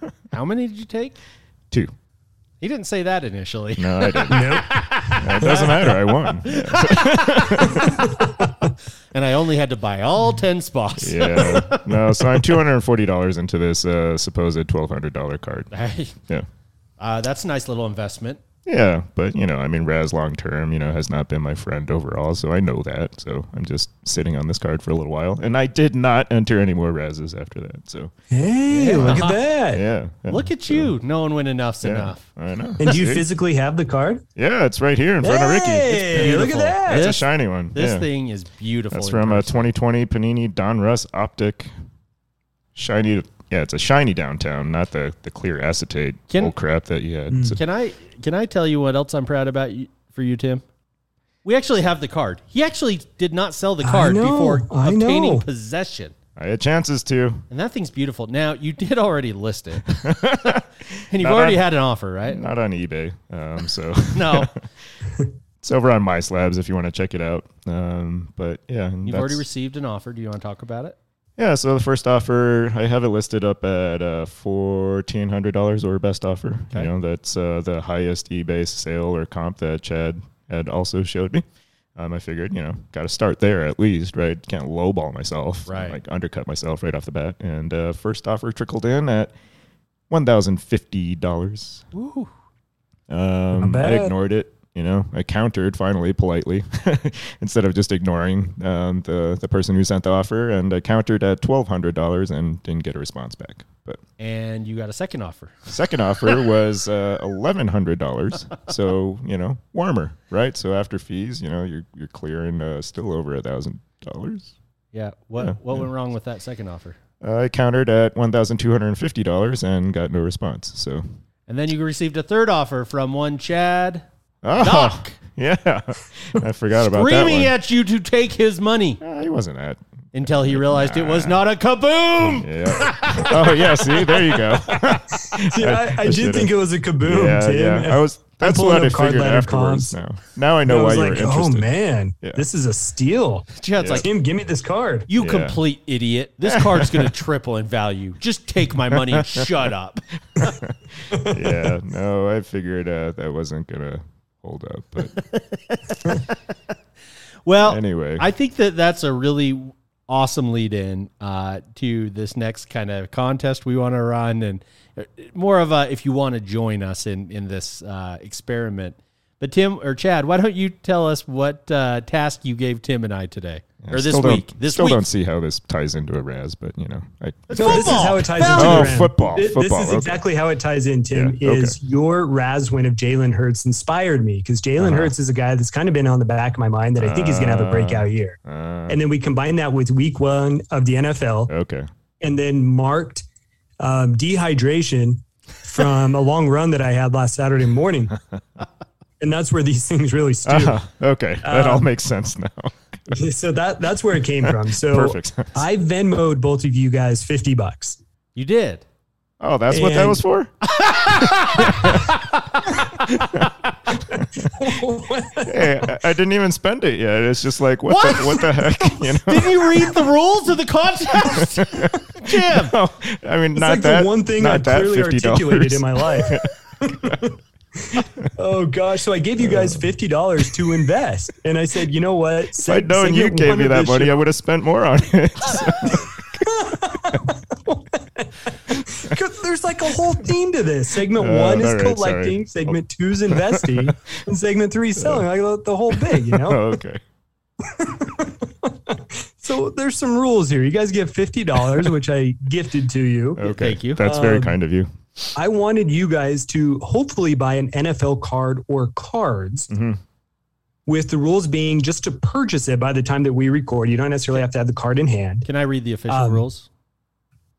whoa. How many did you take? Two. He didn't say that initially. No, I didn't. Nope. it doesn't matter. I won. Yeah. And I only had to buy all 10 spots. yeah. No, so I'm $240 into this uh, supposed $1,200 card. Hey, Yeah. uh, that's a nice little investment. Yeah, but you know, I mean, Raz long term, you know, has not been my friend overall, so I know that. So I'm just sitting on this card for a little while, and I did not enter any more Razes after that. So Hey, look at that. yeah, yeah. Look at you knowing when enough's Yeah, enough. I know. And do you physically have the card? Yeah, it's right here in front of Ricky. Hey, look at beautiful. that. It's a shiny one. This yeah. thing is beautiful. That's in from uh, a 2020 Panini Donruss Optic shiny. Yeah, it's a shiny downtown, not the the clear acetate Can- old crap that you had. So- Can I can I tell you what else I'm proud about you, for you, Tim? We actually have the card. He actually did not sell the card know, before I obtaining know. possession. I had chances to. And that thing's beautiful. Now, you did already list it. and you've Not already on- had an offer, right? Not on eBay. Um, so No. It's over on My Slabs if you want to check it out. Um, but yeah, You've already received an offer. Do you want to talk about it? Yeah. So the first offer I have it listed up at uh, fourteen hundred dollars or best offer. Okay. You know that's uh, the highest eBay sale or comp that Chad had also showed me. Um, I figured, you know, got to start there at least, right? Can't lowball myself, Right. Like undercut myself right off the bat. And uh, first offer trickled in at one thousand fifty dollars. Ooh. Um, I ignored it. You know, I countered finally politely instead of just ignoring um, the the person who sent the offer, and I countered at twelve hundred dollars and didn't get a response back. But And you got a second offer. second offer was uh, eleven hundred dollars, so you know warmer, right? So after fees, you know you're you're clearing uh, still over a thousand dollars. Yeah. What Yeah, what yeah. went wrong with that second offer? I countered at one thousand two hundred and fifty dollars and got no response. So And then you received a third offer from one Chad oh, Doc yeah, I forgot about that screaming one. at you to take his money Uh, he wasn't at until he realized it was not a kaboom. Yeah. oh yeah. See, there you go. See, I, I, I did should've- think it was a kaboom, yeah, Tim. yeah. I was. That's pulling what I up card figured afterwards. Now, now I I know why was you were like, interested. oh man, Yeah. this is a steal. Chad's like, Tim, give me this card. you Yeah. complete idiot. This card's going to triple in value. Just take my money and shut up. yeah. No, I figured uh, that wasn't gonna hold up. But Well, Anyway. I think that that's a really awesome lead in uh, to this next kind of contest we want to run, and uh, more of a if you want to join us in in this uh, experiment. But Tim or Chad, why don't you tell us what uh, task you gave Tim and I today I or this still week? Don't, This still week. don't see how this ties into a Raz, but you know, I. No, this is how it ties into Oh, the football, Thi- football, This is okay. exactly how it ties in, Tim. Yeah, okay. Is your Raz win of Jalen Hurts inspired me because Jalen Uh-huh. Hurts is a guy that's kind of been on the back of my mind that I think he's going to have a breakout year. Uh, And then we combine that with Week One of the NFL, okay. and then marked um, dehydration from a long run that I had last Saturday morning. And that's where these things really stew. Uh, okay. That all Um, makes sense now. so that that's where it came from. So Perfect. I Venmoed both of you guys fifty bucks. You did. Oh, that's what that was for. hey, I, I didn't even spend it yet. It's just like what What? the what the heck, you know? Did you read the rules of the contest, Jim? No, I mean, It's not like that. the one thing I clearly $50. articulated in my life. Oh gosh! So I gave you guys fifty dollars to invest, and I said, you know what? If I'd known you gave me that money, I would have spent more on it. there's like a whole theme to this. Segment Uh, one is all right, collecting, sorry. segment two is investing, and segment three is selling. Like the- the whole big, you know. Oh, okay. So there's some rules here. You guys get fifty dollars, which I gifted to you. Okay. Thank you. That's very Um, kind of you. I wanted you guys to hopefully buy an NFL card or cards. Mhm. With the rules being just to purchase it by the time that we record. You don't necessarily have to have the card in hand. Can I read the official Um, rules?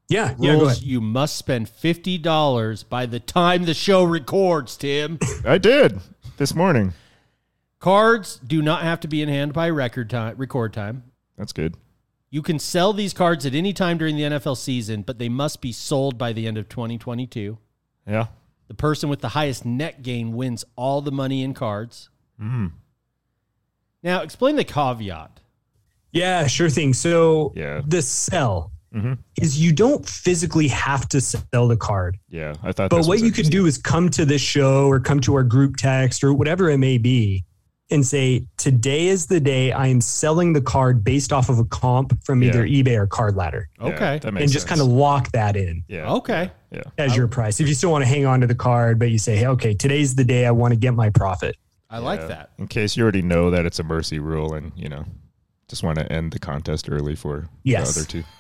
Yeah, yeah, go Rules: ahead. You must spend fifty dollars by the time the show records. Tim, I did this morning. cards do not have to be in hand by record time. Record time. That's good. You can sell these cards at any time during the NFL season, but they must be sold by the end of 2022. Yeah. The person with the highest net gain wins all the money in cards. Mm. Now, explain the caveat. Yeah, sure thing. So Yeah. the sell Mhm. is you don't physically have to sell the card. Yeah. I thought. But this what was you could do is come to this show or come to our group text or whatever it may be and say, today is the day I am selling the card based off of a comp from Yeah. either eBay or Card Ladder. Yeah, Okay. that makes And just sense. kind of lock that in Yeah. Okay. Yeah. as your price. If you still want to hang on to the card, but you say, hey, okay, today's the day I want to get my profit. I like that. In case you already know that it's a mercy rule, and you know, just want to end the contest early for Yes. the other two.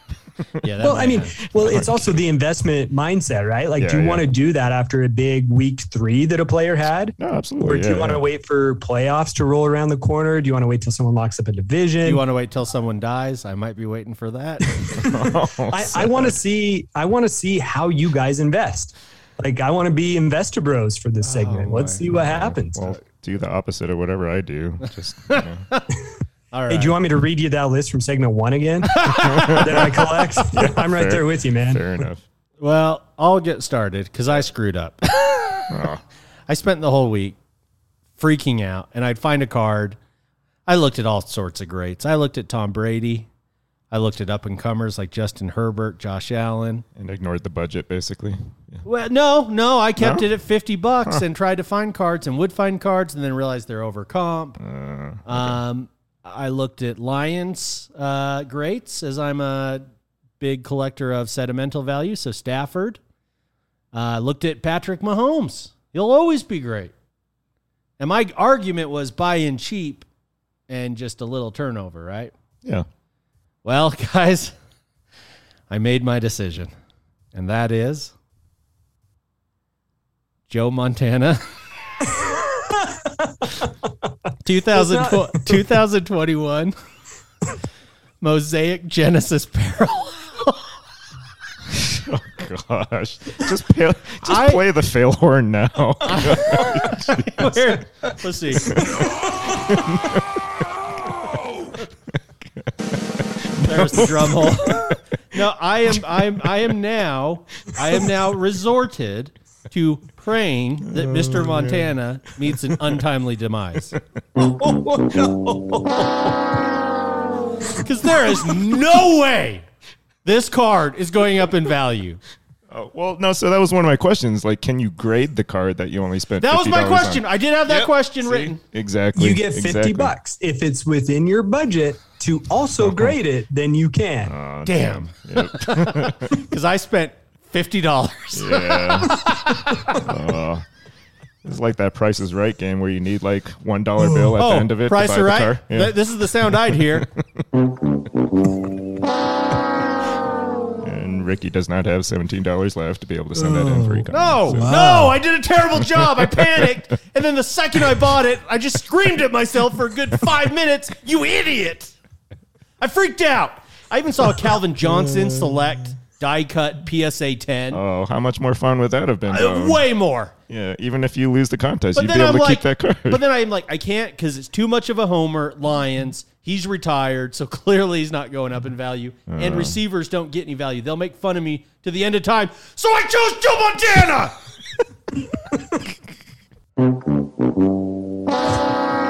Yeah. That Well, I mean, sense. well, it's also the investment mindset, right? Like, do you yeah. want to do that after a big week three that a player had? No, absolutely. Or do yeah, you want to wait for playoffs to roll around the corner? Do you want to wait till someone locks up a division? Do you want to wait till someone dies? I might be waiting for that. Oh, I, I want to see. I want to see how you guys invest. Like, I want to be investor bros for this segment. Oh, Let's see what happens. Well, do the opposite of whatever I do. Just you know. All right. Hey, do you want me to read you that list from segment one again that I collect? I'm right fair. there with you, man. fair enough. well, I'll get started because I screwed up. Oh, I spent the whole week freaking out, and I'd find a card. I looked at all sorts of greats. I looked at Tom Brady. I looked at up and comers like Justin Herbert, Josh Allen. and ignored the budget basically. Yeah. Well, no, no, I kept No? it at 50 bucks and tried to find cards and would find cards and then realized they're over comp. Uh, Um, I looked at Lions uh, greats as I'm a big collector of sentimental value. So Stafford. Uh, looked at Patrick Mahomes. He'll always be great. And my argument was buy in cheap and just a little turnover, right? yeah. Well, guys, I made my decision, and that is Joe Montana. 2000, 2021 Mosaic Genesis Parallel. Oh gosh. Just pay, just I- play the fail horn now. Where- Let's see. There's the drum hole. No, I am I'm I am now I am now resorted to praying that Mr. Oh, Montana meets an untimely demise. Because there is no way this card is going up in value. oh, well, no. So that was one of my questions. Like, can you grade the card that you only spent? That was my $50 question. on? I did have that Yep. question See? written. Exactly. You get 50 exactly. bucks. If it's within your budget to also uh-huh. grade it, then you can. Oh, Damn. Yep. Because I spent fifty dollars. Yeah. Oh. it's like that Price is Right game where you need like one dollar bill at the oh, end of it. Oh, Price to buy are the right. car. Yeah. Th- This is the sound I'd hear. and Ricky does not have seventeen dollars left to be able to send that in for oh. econ. No, So- no, I did a terrible job. I panicked, and then the second I bought it, I just screamed at myself for a good five minutes. You idiot! I freaked out. I even saw a Calvin Johnson select die cut PSA ten. Oh, how much more fun would that have been? Uh. Way more. Yeah, even if you lose the contest, But you'd be able I'm to like, keep that card. but then I'm like, I can't because it's too much of a homer. Lions. He's retired, so clearly he's not going up in value. Uh. and receivers don't get any value. They'll make fun of me to the end of time. So I chose Joe Montana.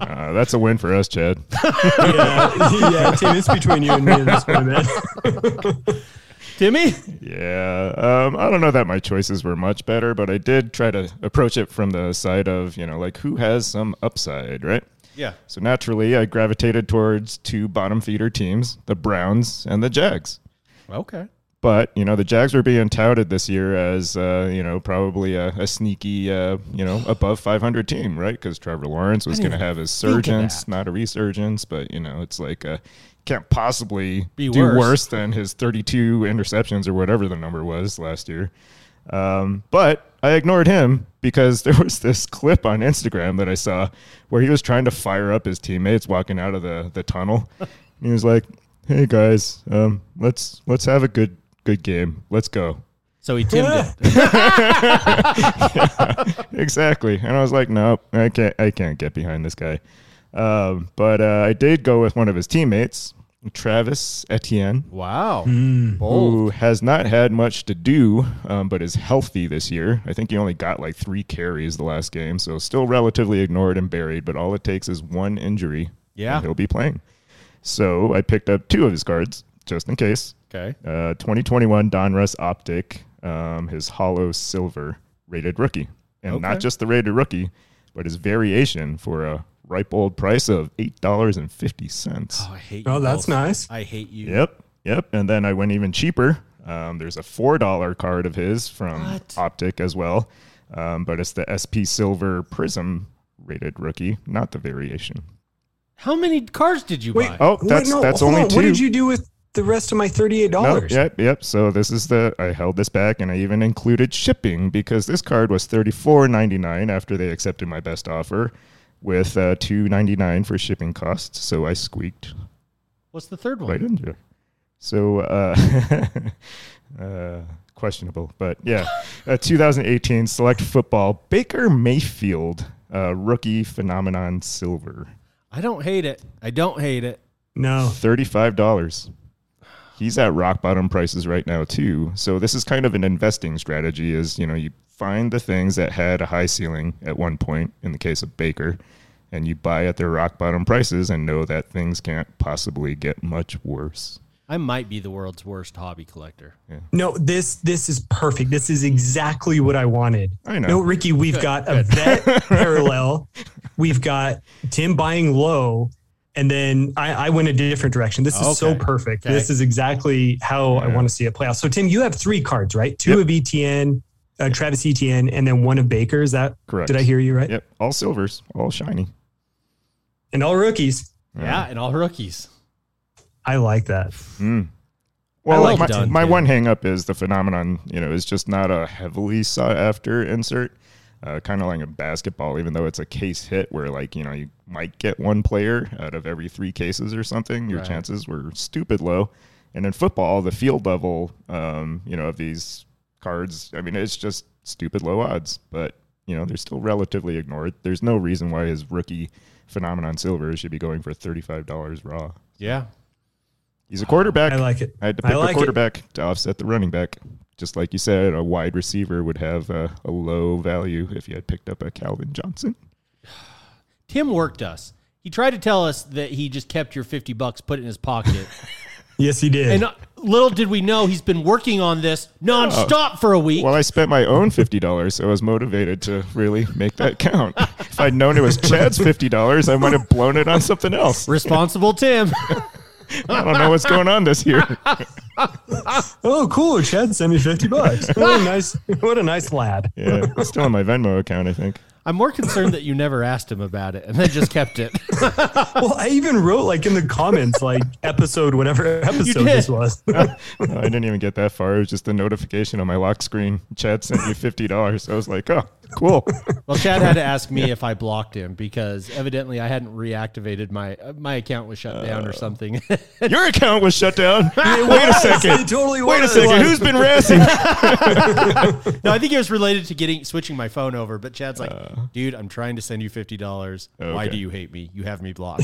Uh, that's a win for us, Chad. yeah, yeah, Tim, it's between you and me at this point, man. Timmy. Yeah, um, I don't know that my choices were much better, but I did try to approach it from the side of you know like who has some upside, right? Yeah. So naturally, I gravitated towards two bottom feeder teams, the Browns and the Jags. Okay. But you know the Jags were being touted this year as uh, you know probably a, a sneaky uh, you know above 500 team, right? Because Trevor Lawrence was going to have his surgence, not a resurgence. But you know it's like uh, can't possibly Be do worse. worse. than his 32 interceptions or whatever the number was last year. Um, but I ignored him because there was this clip on Instagram that I saw where he was trying to fire up his teammates walking out of the, the tunnel. he was like, "Hey guys, um, let's let's have a good good game. Let's go." So he timmed it. exactly. And I was like, "Nope, I can't I can't get behind this guy." Um, but uh, I did go with one of his teammates, Travis Etienne. Wow. Mm. Who has not had much to do, um, but is healthy this year. I think he only got like three carries the last game, so still relatively ignored and buried. But all it takes is one injury, Yeah. and he'll be playing. So I picked up two of his cards just in case. Okay. Uh, 2021 Donruss Optic, um, his hollow silver rated rookie, and Okay. not just the rated rookie, but his variation for a ripe old price of eight dollars and fifty cents. Oh, I hate you. Oh, that's both. nice. I hate you. Yep, yep. And then I went even cheaper. Um, there's a four dollar card of his from What? Optic as well, um, but it's the SP Silver Prism rated rookie, not the variation. How many cars did you Wait, buy? Oh, Wait, that's no, that's only on. two. What did you do with the rest of my thirty-eight No, dollars? yep, yep. So this is the I held this back and I even included shipping because this card was thirty four ninety nine after they accepted my best offer, with uh, two ninety nine for shipping costs. So I squeaked What's the third one? right in there. So uh, uh, questionable, but yeah, uh, 2018 Select Football Baker Mayfield uh, rookie phenomenon silver, I don't hate it. I don't hate it. No. thirty five dollars. He's at rock bottom prices right now too. So this is kind of an investing strategy. Is you know you find the things that had a high ceiling at one point in the case of Baker, and you buy at their rock bottom prices and know that things can't possibly get much worse. I might be the world's worst hobby collector. No, this this is perfect. This is exactly what I wanted. I know. No, Ricky, we've Good, got a vet parallel. We've got Tim buying low, and then I, I went a different direction. This is so perfect. Okay. This is exactly how I want to see it play out. So, Tim, you have three cards, right? Two Yep. of ETN, uh, Travis Etienne, and then one of Baker. Is that Correct. Did I hear you right? Yep, all silvers, all shiny. And all rookies. Yeah, and all rookies. I like that. Mm. Well, like my, done, my one hang up is the phenomenon, you know, is just not a heavily sought after insert. Uh, kind of like a basketball, even though it's a case hit where, like, you know, you might get one player out of every three cases or something. Your Right. chances were stupid low. And in football, the field level, um, you know, of these cards, I mean, it's just stupid low odds, but, you know, they're still relatively ignored. There's no reason why his rookie phenomenon silver should be going for $35 raw. Yeah. He's a quarterback. I like it. I had to I pick like a it. quarterback to offset the running back. Just like you said, a wide receiver would have a, a low value if you had picked up a Calvin Johnson. Tim worked us. He tried to tell us that he just kept your 50 bucks, put it in his pocket. Yes, he did. and uh, little did we know he's been working on this nonstop for a week. Well, I spent my own fifty dollars, so I was motivated to really make that count. if I'd known it was Chad's fifty dollars, I might have blown it on something else. Responsible Tim. I don't know what's going on this year. oh, cool. Chad sent me 50 bucks. What a nice, what a nice lad. Yeah, it's still on my Venmo account, I think. I'm more concerned that you never asked him about it and then just kept it. Well, I even wrote like in the comments, like episode, whatever episode did. this was. No, I didn't even get that far. It was just a notification on my lock screen. Chad sent you fifty dollars. I was like, oh, cool. Well, Chad had to ask me if I blocked him because evidently I hadn't reactivated my uh, my account was shut down or something. Your account was shut down. Wait a second. It totally Wait a was. second. Who's been razzing? no, I think it was related to getting switching my phone over. But Chad's like, dude, I'm trying to send you fifty dollars. Why Okay. do you hate me? You have me blocked.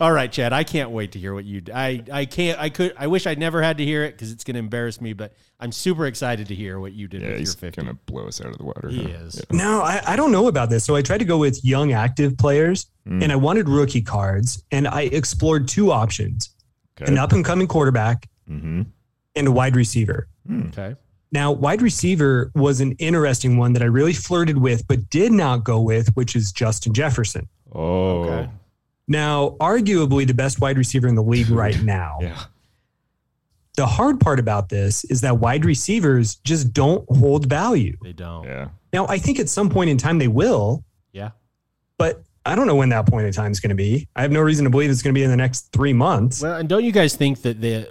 All right, Chad. I can't wait to hear what you. d- I I can't. I could. I wish I never had to hear it because it's going to embarrass me. But I'm super excited to hear what you did Yeah, with your he's fifty. gonna blow us out of the water. He huh? is. No, I, I don't know about this. So I tried to go with young active players and I wanted rookie cards. And I explored two options Okay. an up and coming quarterback Mm-hmm. and a wide receiver. Okay. Now, wide receiver was an interesting one that I really flirted with, but did not go with, which is Justin Jefferson. Oh, Okay. Now, arguably the best wide receiver in the league right now. yeah. the hard part about this is that wide receivers just don't hold value. They don't. Yeah. Now, I think at some point in time they will, Yeah. but I don't know when that point in time is going to be. I have no reason to believe it's going to be in the next three months. Well, and don't you guys think that the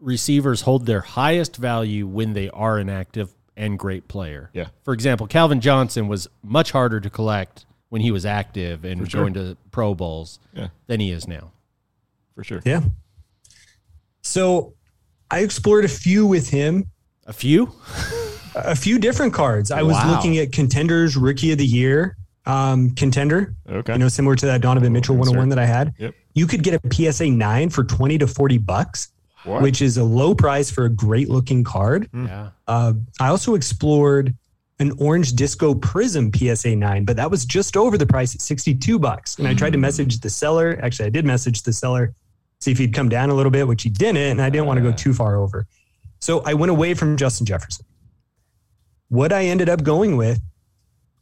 receivers hold their highest value when they are an active and great player? Yeah. For example, Calvin Johnson was much harder to collect when he was active and For sure. going to Pro Bowls Yeah. than he is now. For sure. Yeah. So I explored a few with him, A few? a few different cards. I was Wow. looking at contenders rookie of the year um, contender, Okay. you know, similar to that Donovan Mitchell insert. 101 that I had. Yep. You could get a PSA 9 for 20 to 40 bucks, What? which is a low price for a great looking card. Yeah. Uh, I also explored an orange disco prism PSA 9, but that was just over the price at 62 bucks. And I tried to mm. message the seller. Actually, I did message the seller, see if he'd come down a little bit, which he didn't. And I didn't want to go too far over. So I went away from Justin Jefferson. What I ended up going with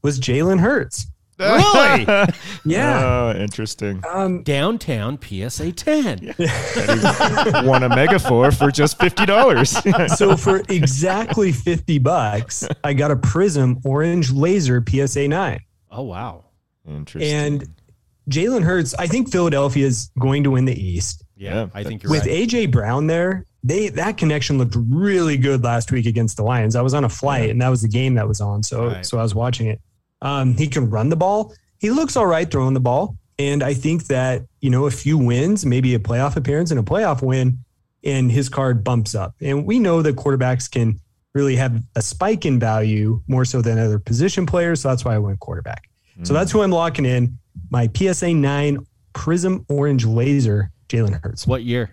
was Jalen Hurts. Really? Yeah. Oh, interesting. Um, Downtown PSA 10. Yeah. Won a mega four for just fifty dollars. so for exactly 50 bucks, I got a Prism orange laser PSA 9. Oh, wow. interesting. And Jalen Hurts, I think Philadelphia is going to win the East. Yeah, Yeah, I think you're With right. AJ Brown there, they that connection looked really good last week against the Lions. I was on a flight and that was the game that was on, so Right. so I was watching it. Um, he can run the ball. He looks all right throwing the ball, and I think that you know a few wins, maybe a playoff appearance and a playoff win, and his card bumps up. And we know that quarterbacks can really have a spike in value more so than other position players. So that's why I went quarterback. So that's who I'm locking in. My PSA nine Prism Orange Laser, Jalen Hurts. What year?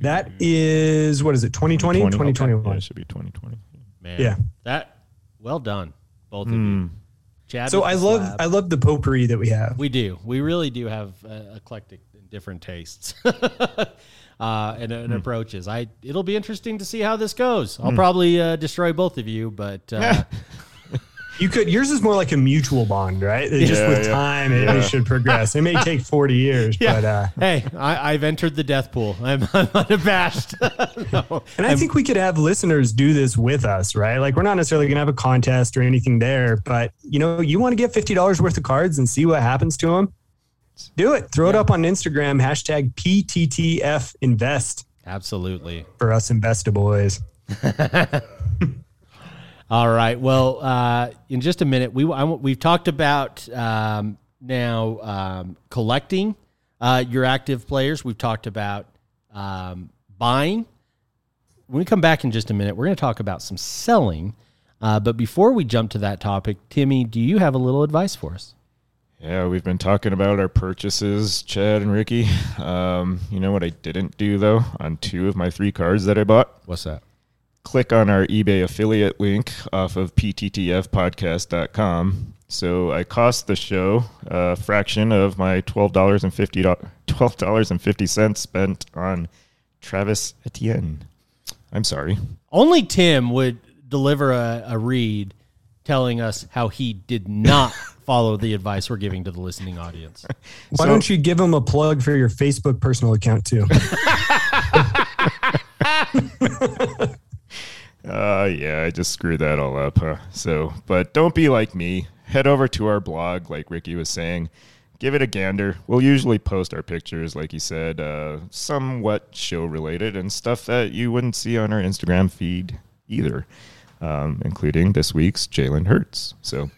That is what is it? 2020, 20, 2021. Yeah, it should be twenty twenty. Man. Yeah. That, well done, both of Hmm. you. Chad So I love slab. I love the potpourri that we have. We do. We really do have uh, eclectic and different tastes uh, and, and approaches. I it'll be interesting to see how this goes. I'll probably uh, destroy both of you, but uh, You could yours is more like a mutual bond, right? That Just with yeah. time it, should progress. It may take 40 years, but uh hey, I, I've entered the death pool. I'm, I'm unabashed. no. and I think we could have listeners do this with us, right? Like we're not necessarily gonna have a contest or anything there, but you know, you want to get fifty dollars worth of cards and see what happens to them. Do it. Throw it up on Instagram, hashtag PTTF invest Absolutely. for us investaboys. All right. Well, uh, in just a minute, we I, we've talked about um, now um, collecting uh, your active players. We've talked about um, buying. When we come back in just a minute, we're going to talk about some selling. Uh, but before we jump to that topic, Timmy, do you have a little advice for us? Yeah, we've been talking about our purchases, Chad and Ricky. Um, you know what I didn't do though on two of my three cards that I bought? What's that? Click on our eBay affiliate link off of pttfpodcast.com. So I cost the show a fraction of my twelve dollars and fifty twelve dollars and fifty cents spent on Travis Etienne. I'm sorry. Only Tim would deliver a, a read telling us how he did not follow the advice we're giving to the listening audience. Why So- don't you give him a plug for your Facebook personal account too? Uh, yeah, I just screwed that all up. Huh? So, but don't be like me. Head over to our blog, like Ricky was saying. Give it a gander. We'll usually post our pictures, like he said, uh, somewhat show related and stuff that you wouldn't see on our Instagram feed either, um, including this week's Jalen Hurts. So,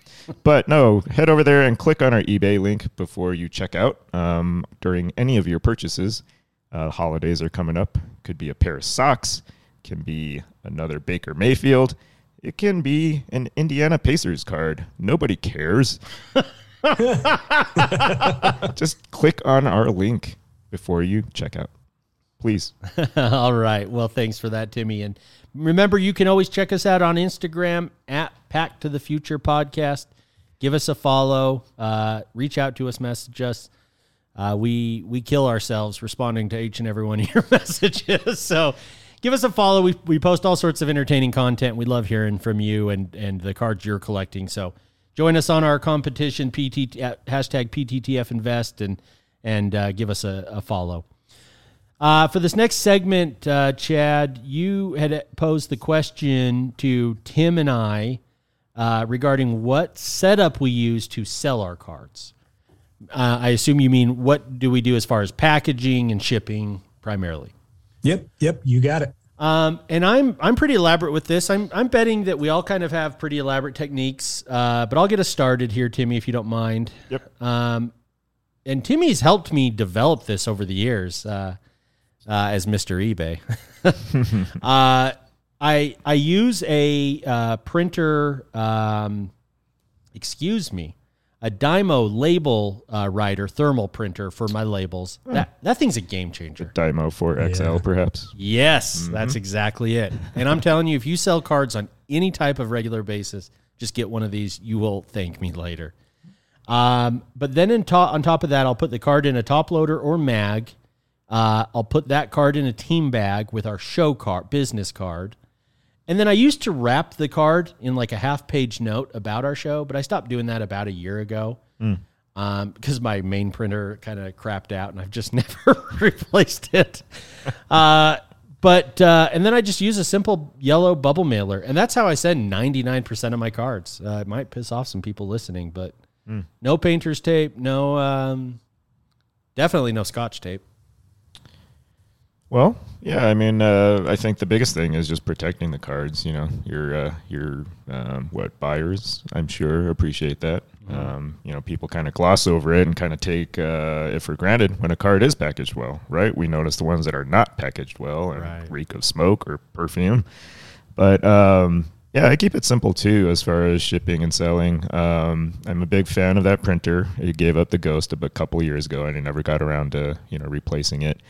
but no, head over there and click on our eBay link before you check out um, during any of your purchases. Uh, holidays are coming up. Could be a pair of socks, can be another Baker Mayfield. It can be an Indiana Pacers card. Nobody cares. Just click on our link before you check out. Please. All right. Well, thanks for that, Timmy. And remember, you can always check us out on Instagram at Pack to the Future Podcast. Give us a follow. Uh, reach out to us. Message us. Uh, we we kill ourselves responding to each and every one of your messages. So give us a follow. We, we post all sorts of entertaining content. We love hearing from you and and the cards you're collecting. So join us on our competition PT hashtag PTTF Invest and and uh, give us a, a follow. Uh, for this next segment, uh, Chad, you had posed the question to Tim and I uh, regarding what setup we use to sell our cards. Uh, I assume you mean what do we do as far as packaging and shipping primarily. Yep, yep, you got it. Um, and I'm I'm pretty elaborate with this. I'm I'm betting that we all kind of have pretty elaborate techniques. Uh, but I'll get us started here, Timmy, if you don't mind. Yep. Um, and Timmy's helped me develop this over the years uh, uh, as Mr. eBay. uh, I I use a uh, printer. Um, excuse me, a Dymo label uh, writer thermal printer for my labels. That that thing's a game changer. A Dymo 4XL, Yeah. perhaps. Yes, that's exactly it. And I'm telling you, if you sell cards on any type of regular basis, just get one of these. You will thank me later. Um, but then in to- on top of that, I'll put the card in a top loader or mag. Uh, I'll put that card in a team bag with our show card, business card. And then I used to wrap the card in like a half page note about our show, but I stopped doing that about a year ago because my main printer kind of crapped out and I've just never replaced it. Uh, but uh, and then I just use a simple yellow bubble mailer, and that's how I send ninety nine percent of my cards. Uh, it might piss off some people listening, but no painter's tape, no, um, definitely no scotch tape. Well, yeah, I mean, uh, I think the biggest thing is just protecting the cards. You know, your uh, your um, what buyers, I'm sure, appreciate that. Um, you know, people kind of gloss over it and kind of take uh, it for granted when a card is packaged well, right? We notice the ones that are not packaged well and Right. reek of smoke or perfume. But um, yeah, I keep it simple too as far as shipping and selling. Um, I'm a big fan of that printer. It gave up the ghost a couple years ago, and I never got around to you know replacing it.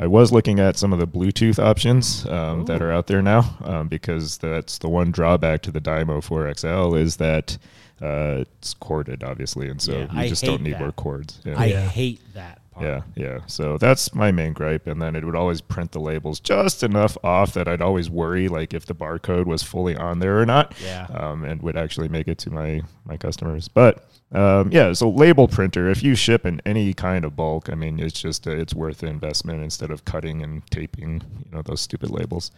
I was looking at some of the Bluetooth options um, that are out there now um, because that's the one drawback to the Dymo 4XL is that uh, it's corded, obviously, and so Yeah, you I just don't need that. more cords. Yeah. I Yeah. hate that part. Yeah, yeah. So that's my main gripe, and then it would always print the labels just enough off that I'd always worry, like if the barcode was fully on there or not. Yeah. Um, and would actually make it to my my customers. But um, yeah, so label printer. If you ship in any kind of bulk, I mean, it's just uh, it's worth the investment instead of cutting and taping, you know, those stupid labels.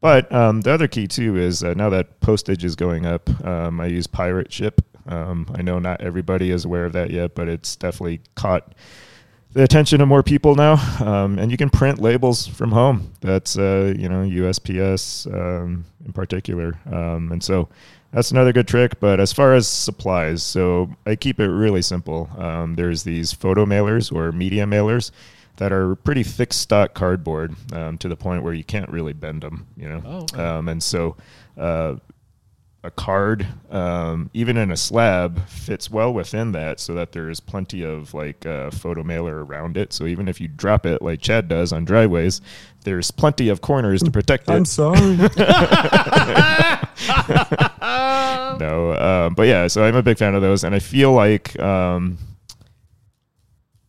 But um, the other key too is uh, now that postage is going up, um, I use Pirate Ship. Um, I know not everybody is aware of that yet, but it's definitely caught the attention of more people now. Um, and you can print labels from home. That's uh, you know USPS um, in particular, and so that's another good trick. But as far as supplies, so I keep it really simple. Um, there's these photo mailers or media mailers that are pretty thick stock cardboard um, to the point where you can't really bend them. You know, Oh, okay. um, and so. Uh, a card, um, even in a slab, fits well within that, so that there's plenty of like uh, photo mailer around it. So even if you drop it like Chad does on driveways, there's plenty of corners to protect it. I'm sorry. No, um, but yeah, so I'm a big fan of those, and I feel like um,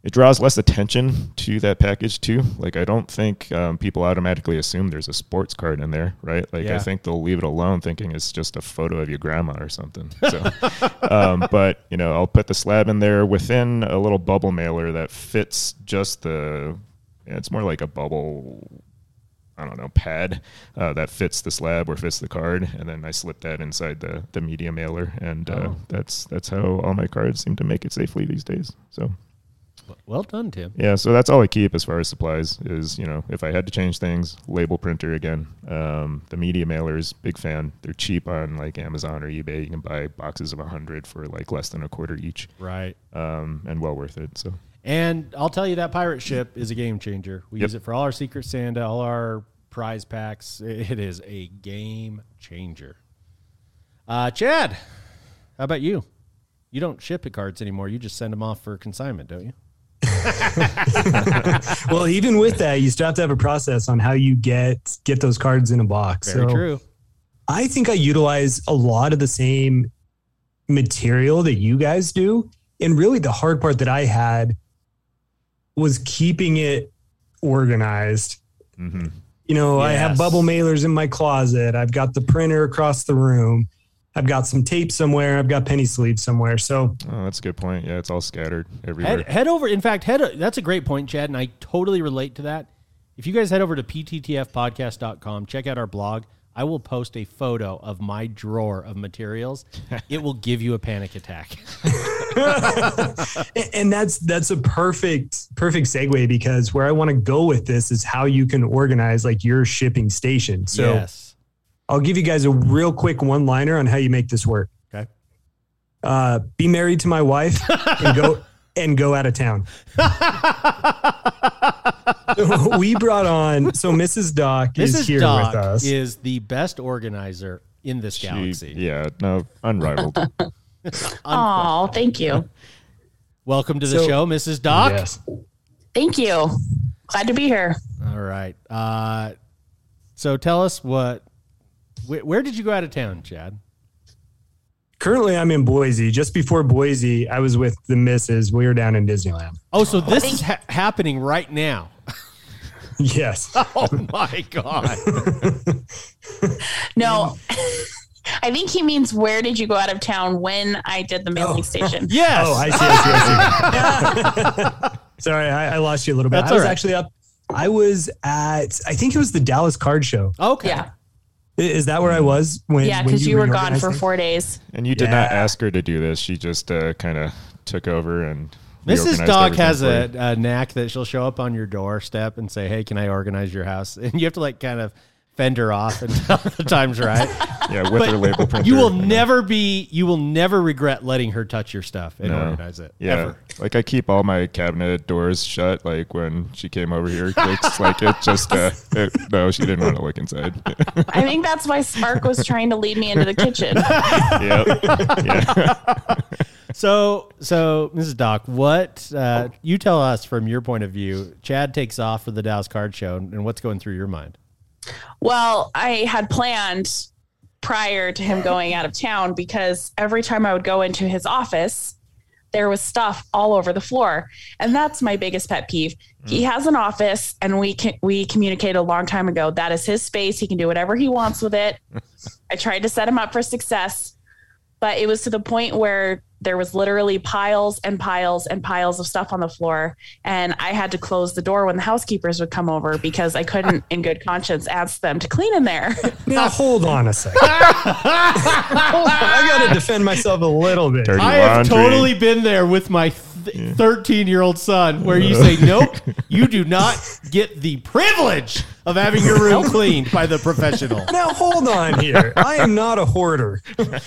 it draws less attention to that package too. Like I don't think um, people automatically assume there's a sports card in there, right? Like I think they'll leave it alone, thinking it's just a photo of your grandma or something. So, um, but you know, I'll put the slab in there within a little bubble mailer that fits just the. yeah, It's more like a bubble I don't know, pad uh, that fits the slab or fits the card, and then I slip that inside the, the media mailer, and uh, Oh. that's that's how all my cards seem to make it safely these days. So Well done, Tim. yeah, so that's all I keep as far as supplies is you know if I had to change things, label printer again, um, the media mailers, big fan. They're cheap on like Amazon or eBay. You can buy boxes of a hundred for like less than a quarter each, Right. um, and well worth it. So And I'll tell you that pirate ship is a game changer. We Yep. use it for all our Secret Santa, all our prize packs. It is a game changer. Uh, Chad, how about you? You don't ship the cards anymore. You just send them off for consignment, don't you? well, even with that, you still have to have a process on how you get get those cards in a box. Very So true. I think I utilize a lot of the same material that you guys do. And really, the hard part that I had was keeping it organized. mhm. You know, I have bubble mailers in my closet. I've got the printer across the room. I've got some tape somewhere. I've got penny sleeves somewhere. So oh, that's a good point. Yeah, it's all scattered everywhere. Head, head over. In fact, head. That's a great point, Chad, and I totally relate to that. If you guys head over to pttfpodcast.com, check out our blog. I will post a photo of my drawer of materials. it will give you a panic attack. and that's that's a perfect perfect segue because where I want to go with this is how you can organize like your shipping station. So yes. I'll give you guys a real quick one liner on how you make this work. Okay. Uh, be married to my wife and go and go out of town. So we brought on so Mrs. Doc is here Doc with us. is the best organizer in this She- galaxy. yeah, no, unrivaled. Oh, thank you. Welcome to the So- show, Mrs. Doc. Yes. Thank you. Glad to be here. All right. Uh, so tell us what. Wh- where did you go out of town, Chad? Currently, I'm in Boise. Just before Boise, I was with the missus. We were down in Disneyland. Oh, so this is ha- happening right now. Yes. Oh my god! No, I think he means where did you go out of town when I did the mailing oh. station? Yes. Oh, I see. I see. I see. Sorry, I, I lost you a little bit. That's I was all right. actually up. I was at. I think it was the Dallas Card Show. okay. Yeah. I- Is that where I was when? Yeah, because you were gone for four days. and you did not ask her to do this. She just uh, kind of took over and. Mrs. Doc has a, a knack that she'll show up on your doorstep and say, "Hey, can I organize your house?" And you have to like kind of fend her off until the time's right. yeah with her label printer. You will know. never be. You will never regret letting her touch your stuff and No. organize it. Yeah, Ever. like I keep all my cabinet doors shut. Like when she came over here, it's like it just uh, it, no, she didn't want to look inside. I think that's why Spark was trying to lead me into the kitchen. yep. Yeah. So, so Mrs. Doc, what uh, you tell us from your point of view? Chad takes off for the Dallas Card Show, and what's going through your mind? Well, I had planned prior to him going out of town because every time I would go into his office, there was stuff all over the floor. And that's my biggest pet peeve. He hmm. has an office and we can we communicated a long time ago. That is his space. He can do whatever he wants with it. I tried to set him up for success, but it was to the point where there was literally piles and piles and piles of stuff on the floor and i had to close the door when the housekeepers would come over because i couldn't in good conscience ask them to clean in there Now hold on a second. I got to defend myself a little bit. Dirty I have laundry. totally been there with my thirteen-year-old son, where you say, "Nope, you do not get the privilege of having your room cleaned by the professional." Now hold on here. I am not a hoarder.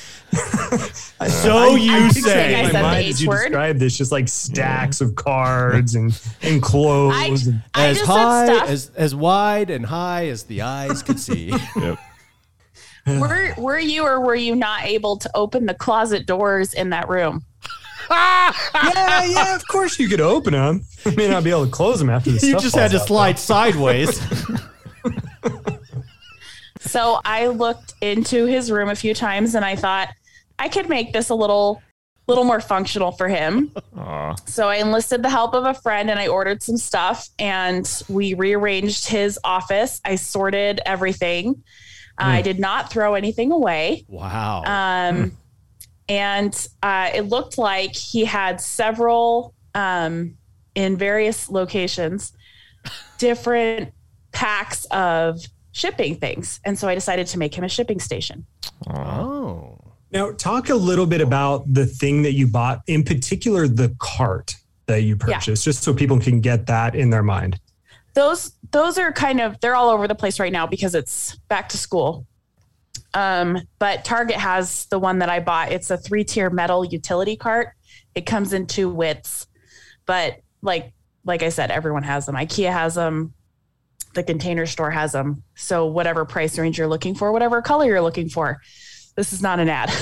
So you I say. I In said my the mind, H as you word. describe this, just like stacks of cards and and clothes. I, and, I as high, as as wide and high as the eyes could see. Yep. were, were you or were you not able to open the closet doors in that room? yeah, yeah. Of course, you could open them. You may not be able to close them after the you stuff just had to falls out. slide sideways. So I looked into his room a few times and I thought I could make this a little little more functional for him. Aw. So I enlisted the help of a friend and I ordered some stuff and we rearranged his office. I sorted everything. I did not throw anything away. wow. Um, and uh, it looked like he had several um, in various locations, different packs of shipping things. And so I decided to make him a shipping station. Oh. Now, talk a little bit about the thing that you bought, in particular, the cart that you Yeah. purchased, just so people can get that in their mind. Those those are kind of they're all over the place right now because it's back to school. Um, but Target has the one that I bought. It's a three tier metal utility cart. It comes in two widths, but like like I said, everyone has them. IKEA has them. The Container Store has them. So whatever price range you're looking for, whatever color you're looking for, this is not an ad.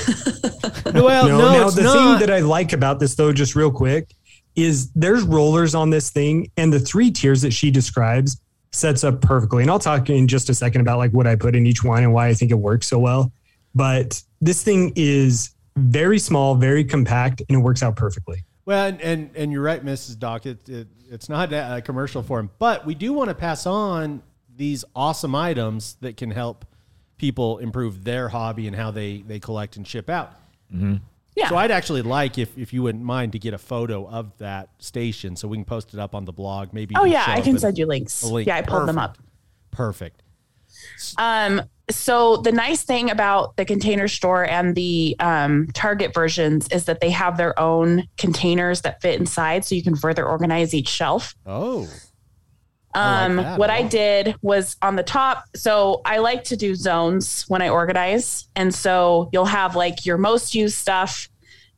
Well, no, now the not. thing that I like about this, though, just real quick, is there's rollers on this thing, and the three tiers that she describes sets up perfectly. And I'll talk in just a second about like what I put in each one and why I think it works so well. But this thing is very small, very compact, and it works out perfectly. Well, and, and and you're right, Mrs. Doc. It, it it's not a commercial for him, but we do want to pass on these awesome items that can help people improve their hobby and how they they collect and ship out. Yeah. So I'd actually like if, if you wouldn't mind to get a photo of that station so we can post it up on the blog. Maybe. oh yeah, I can send you links. link. Yeah, I pulled them up. Perfect. Perfect. Um, so the nice thing about the container store and the um, Target versions is that they have their own containers that fit inside, so you can further organize each shelf. Oh. I like Um, what I did was on the top. So I like to do zones when I organize. And so you'll have like your most used stuff,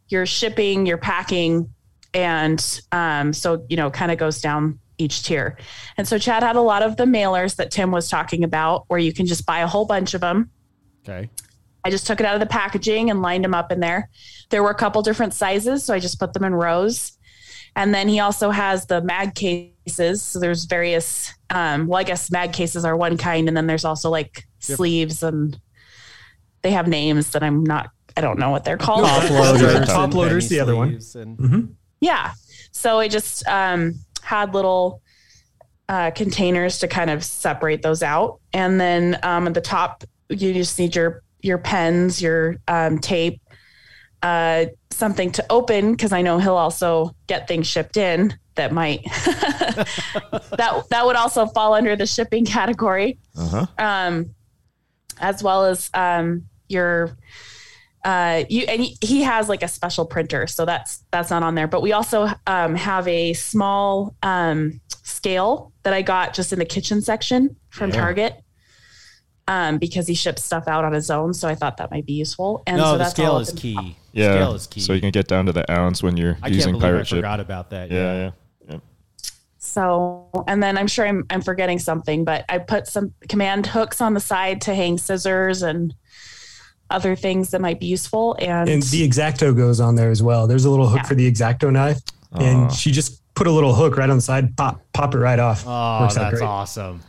your shipping, your packing. And um, so, you know, kind of goes down each tier. And so Chad had a lot of the mailers that Tim was talking about where you can just buy a whole bunch of them. Okay. I just took it out of the packaging and lined them up in there. There were a couple different sizes, so I just put them in rows. And then he also has the mag cases. So there's various, um, well, I guess mag cases are one kind, and then there's also like sleeves, and they have names that I'm not, I don't know what they're called. Top loaders. loaders. Top loaders, the other one. sleeves and- Mhm. Yeah. So I just um, had little uh, containers to kind of separate those out, and then um, at the top you just need your your pens, your um, tape, uh, something to open because I know he'll also get things shipped in that might that that would also fall under the shipping category Uh-huh. um, as well as um, your uh, you and he- he has like a special printer, so that's that's not on there. But we also um, have a small um, scale that I got just in the kitchen section from Yeah. Target. Um, because he ships stuff out on his own, so I thought that might be useful. And no, so the that's scale all is up in- key. Yeah. Scale is key. So you can get down to the ounce when you're I can't using believe I pirate ship. forgot about that. Yeah, yeah. yeah. So, and then I'm sure I'm, I'm forgetting something, but I put some command hooks on the side to hang scissors and other things that might be useful. And, And the exacto goes on there as well. There's a little hook Yeah. for the exacto knife, Aw. and she just put a little hook right on the side, pop, pop it right off. Oh, Works that's awesome.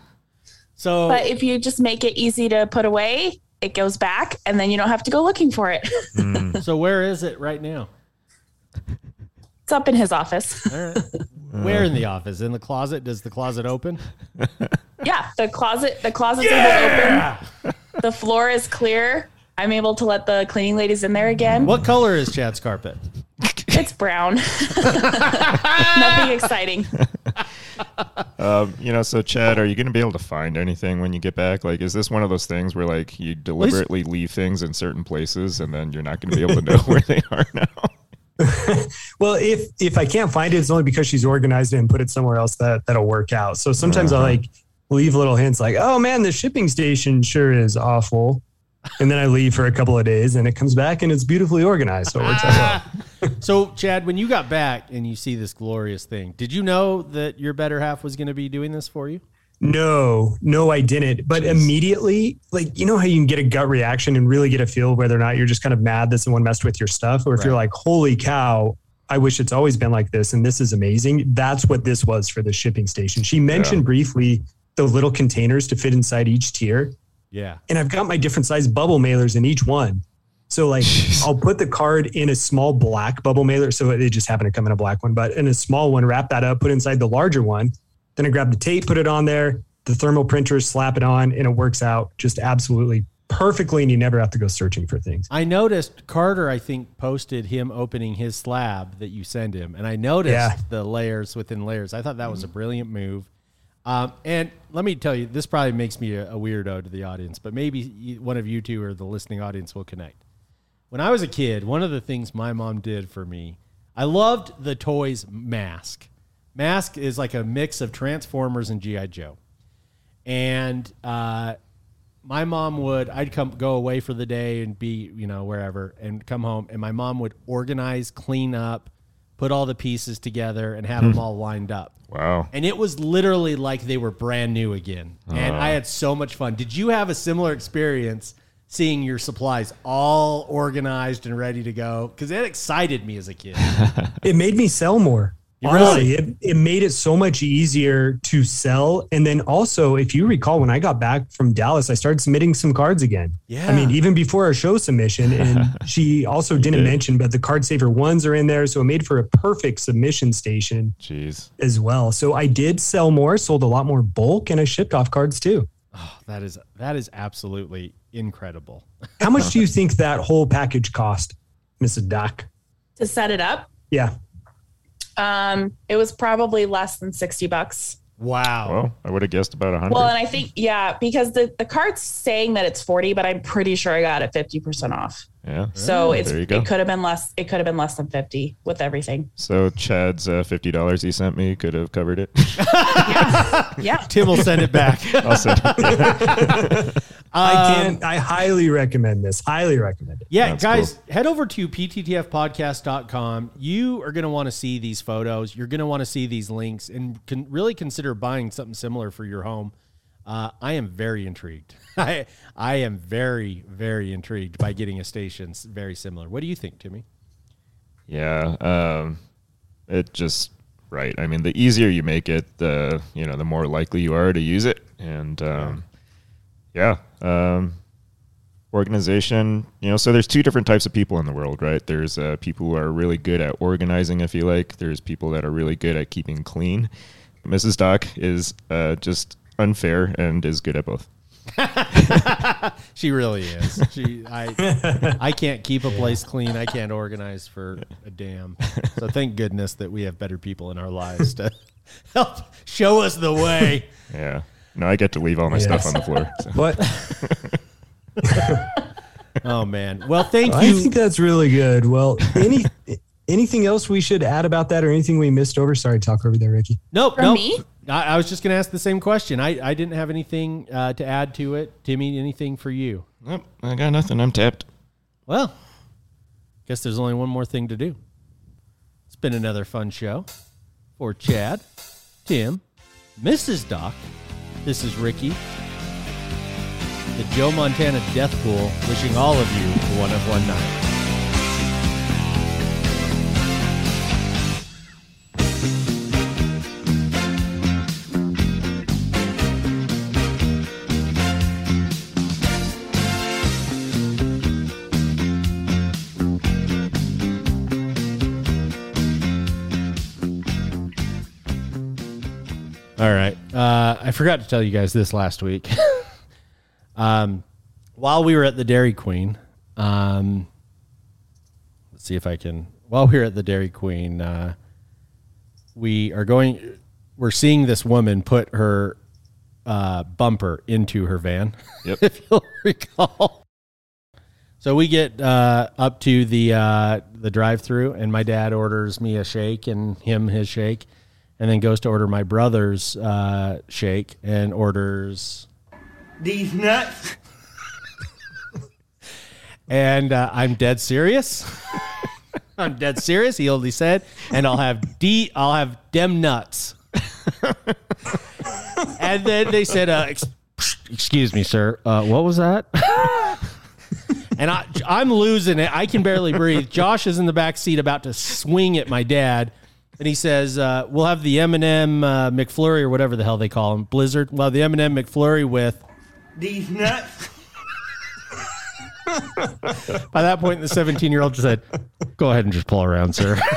So but if you just make it easy to put away, it goes back and then you don't have to go looking for it. Mm. so where is it right now? it's up in his office. All right. Where in the office? In the closet? Does the closet open? yeah. The closet, the closet's able to open. The floor is clear. I'm able to let the cleaning ladies in there again. What color is Chad's carpet? It's brown. Nothing exciting. Um, you know, so Chad, are you going to be able to find anything when you get back? Like, is this one of those things where like you deliberately leave things in certain places and then you're not going to be able to know where they are now? Well, if if I can't find it, it's only because she's organized it and put it somewhere else that that'll work out. So sometimes Uh-huh. I like leave little hints like, "Oh man, the shipping station sure is awful," and then I leave for a couple of days, and it comes back and it's beautifully organized, so it works out well. So, Chad, when you got back and you see this glorious thing, did you know that your better half was going to be doing this for you? No, no, I didn't. But immediately, like you know how you can get a gut reaction and really get a feel whether or not you're just kind of mad that someone messed with your stuff, or if you're like, "Holy cow." I wish it's always been like this, and this is amazing. That's what this was for the shipping station. She mentioned briefly the little containers to fit inside each tier. Yeah. and I've got my different size bubble mailers in each one. So like I'll put the card in a small black bubble mailer. So it just happened to come in a black one, but in a small one, wrap that up, put inside the larger one. Then I grab the tape, put it on there, the thermal printer, slap it on, and it works out just absolutely perfectly. And you never have to go searching for things. I noticed Carter, I think, posted him opening his slab that you send him. And I noticed Yeah. the layers within layers. I thought that was a brilliant move. Um, and let me tell you, this probably makes me a, a weirdo to the audience, but maybe one of you two or the listening audience will connect. When I was a kid, one of the things my mom did for me, I loved the toys Mask. Mask is like a mix of Transformers and G.I. Joe. And uh, my mom would i'd come go away for the day and be you know wherever and come home and my mom would organize clean up put all the pieces together and have them all lined up Wow. and it was literally like they were brand new again and i had so much fun did you have a similar experience seeing your supplies all organized and ready to go because it excited me as a kid It made me sell more. Really? Honestly, it, it made it so much easier to sell. And then also, if you recall, when I got back from Dallas, I started submitting some cards again. Yeah. I mean, even before our show submission. And she also didn't did. mention, but the card saver ones are in there. So it made for a perfect submission station Jeez. as well. So I did sell more, sold a lot more bulk, and I shipped off cards too. Oh, that is that is absolutely incredible How much do you think that whole package cost, Mrs. Doc? to set it up. Yeah. Um, it was probably less than 60 bucks. Wow. Well, I would have guessed about a hundred. Well, and I think, yeah, because the, the card's saying that it's 40, but I'm pretty sure I got it 50% off. yeah. So it's, there you go. it could have been less. It could have been less than 50 with everything. So Chad's uh, fifty dollars he sent me could have covered it. Yeah. Tim will send it back. I'll send it. I can't, I highly recommend this. Highly recommend it. Yeah, That's guys, head over to pttfpodcast.com. You are going to want to see these photos. You're going to want to see these links and can really consider buying something similar for your home. Uh, I am very intrigued. I I am very very intrigued by getting a station very similar. What do you think, Timmy? Yeah, um, it just right. I mean, the easier you make it, the you know, the more likely you are to use it. And um, yeah, um, organization. You know, so there's two different types of people in the world, right? There's uh, people who are really good at organizing, if you like. There's people that are really good at keeping clean. Mrs. Doc is uh, just unfair and is good at both. She really is. She I I can't keep a place clean. I can't organize for a damn. So thank goodness that we have better people in our lives to help show us the way. Yeah. No, I get to leave all my stuff on the floor. so. But Oh man. Well, thank I you. I think that's really good. Well, any anything else we should add about that or anything we missed over? Sorry, talk over there, Ricky. Nope. From nope. me? I, I was just going to ask the same question. I, I didn't have anything uh, to add to it. Timmy, anything for you? Nope, I got nothing. I'm tapped. Well, guess there's only one more thing to do. It's been another fun show for Chad, Tim, Mrs. Doc. This is Ricky, the Joe Montana Death Pool, wishing all of you one of one night. Forgot to tell you guys this last week. um, while we were at the Dairy Queen, um, let's see if I can. While we were at the Dairy Queen, uh, we are going. We're seeing this woman put her uh, bumper into her van. Yep. if you'll recall. So we get uh, up to the uh, the drive-through, and my dad orders me a shake and him his shake, and then goes to order my brother's uh, shake and orders These nuts. And uh, I'm dead serious. I'm dead serious. He only said, and I'll have D. I'll have dem nuts. and then they said, uh, ex- "Excuse me, sir. Uh, what was that?" and I, I'm losing it. I can barely breathe. Josh is in the back seat, about to swing at my dad. And he says, uh, "We'll have the M&M uh, McFlurry or whatever the hell they call him, Blizzard. Well, the M&M McFlurry with." These nuts. By that point, the 17 year old just said, Go ahead and just pull around, sir.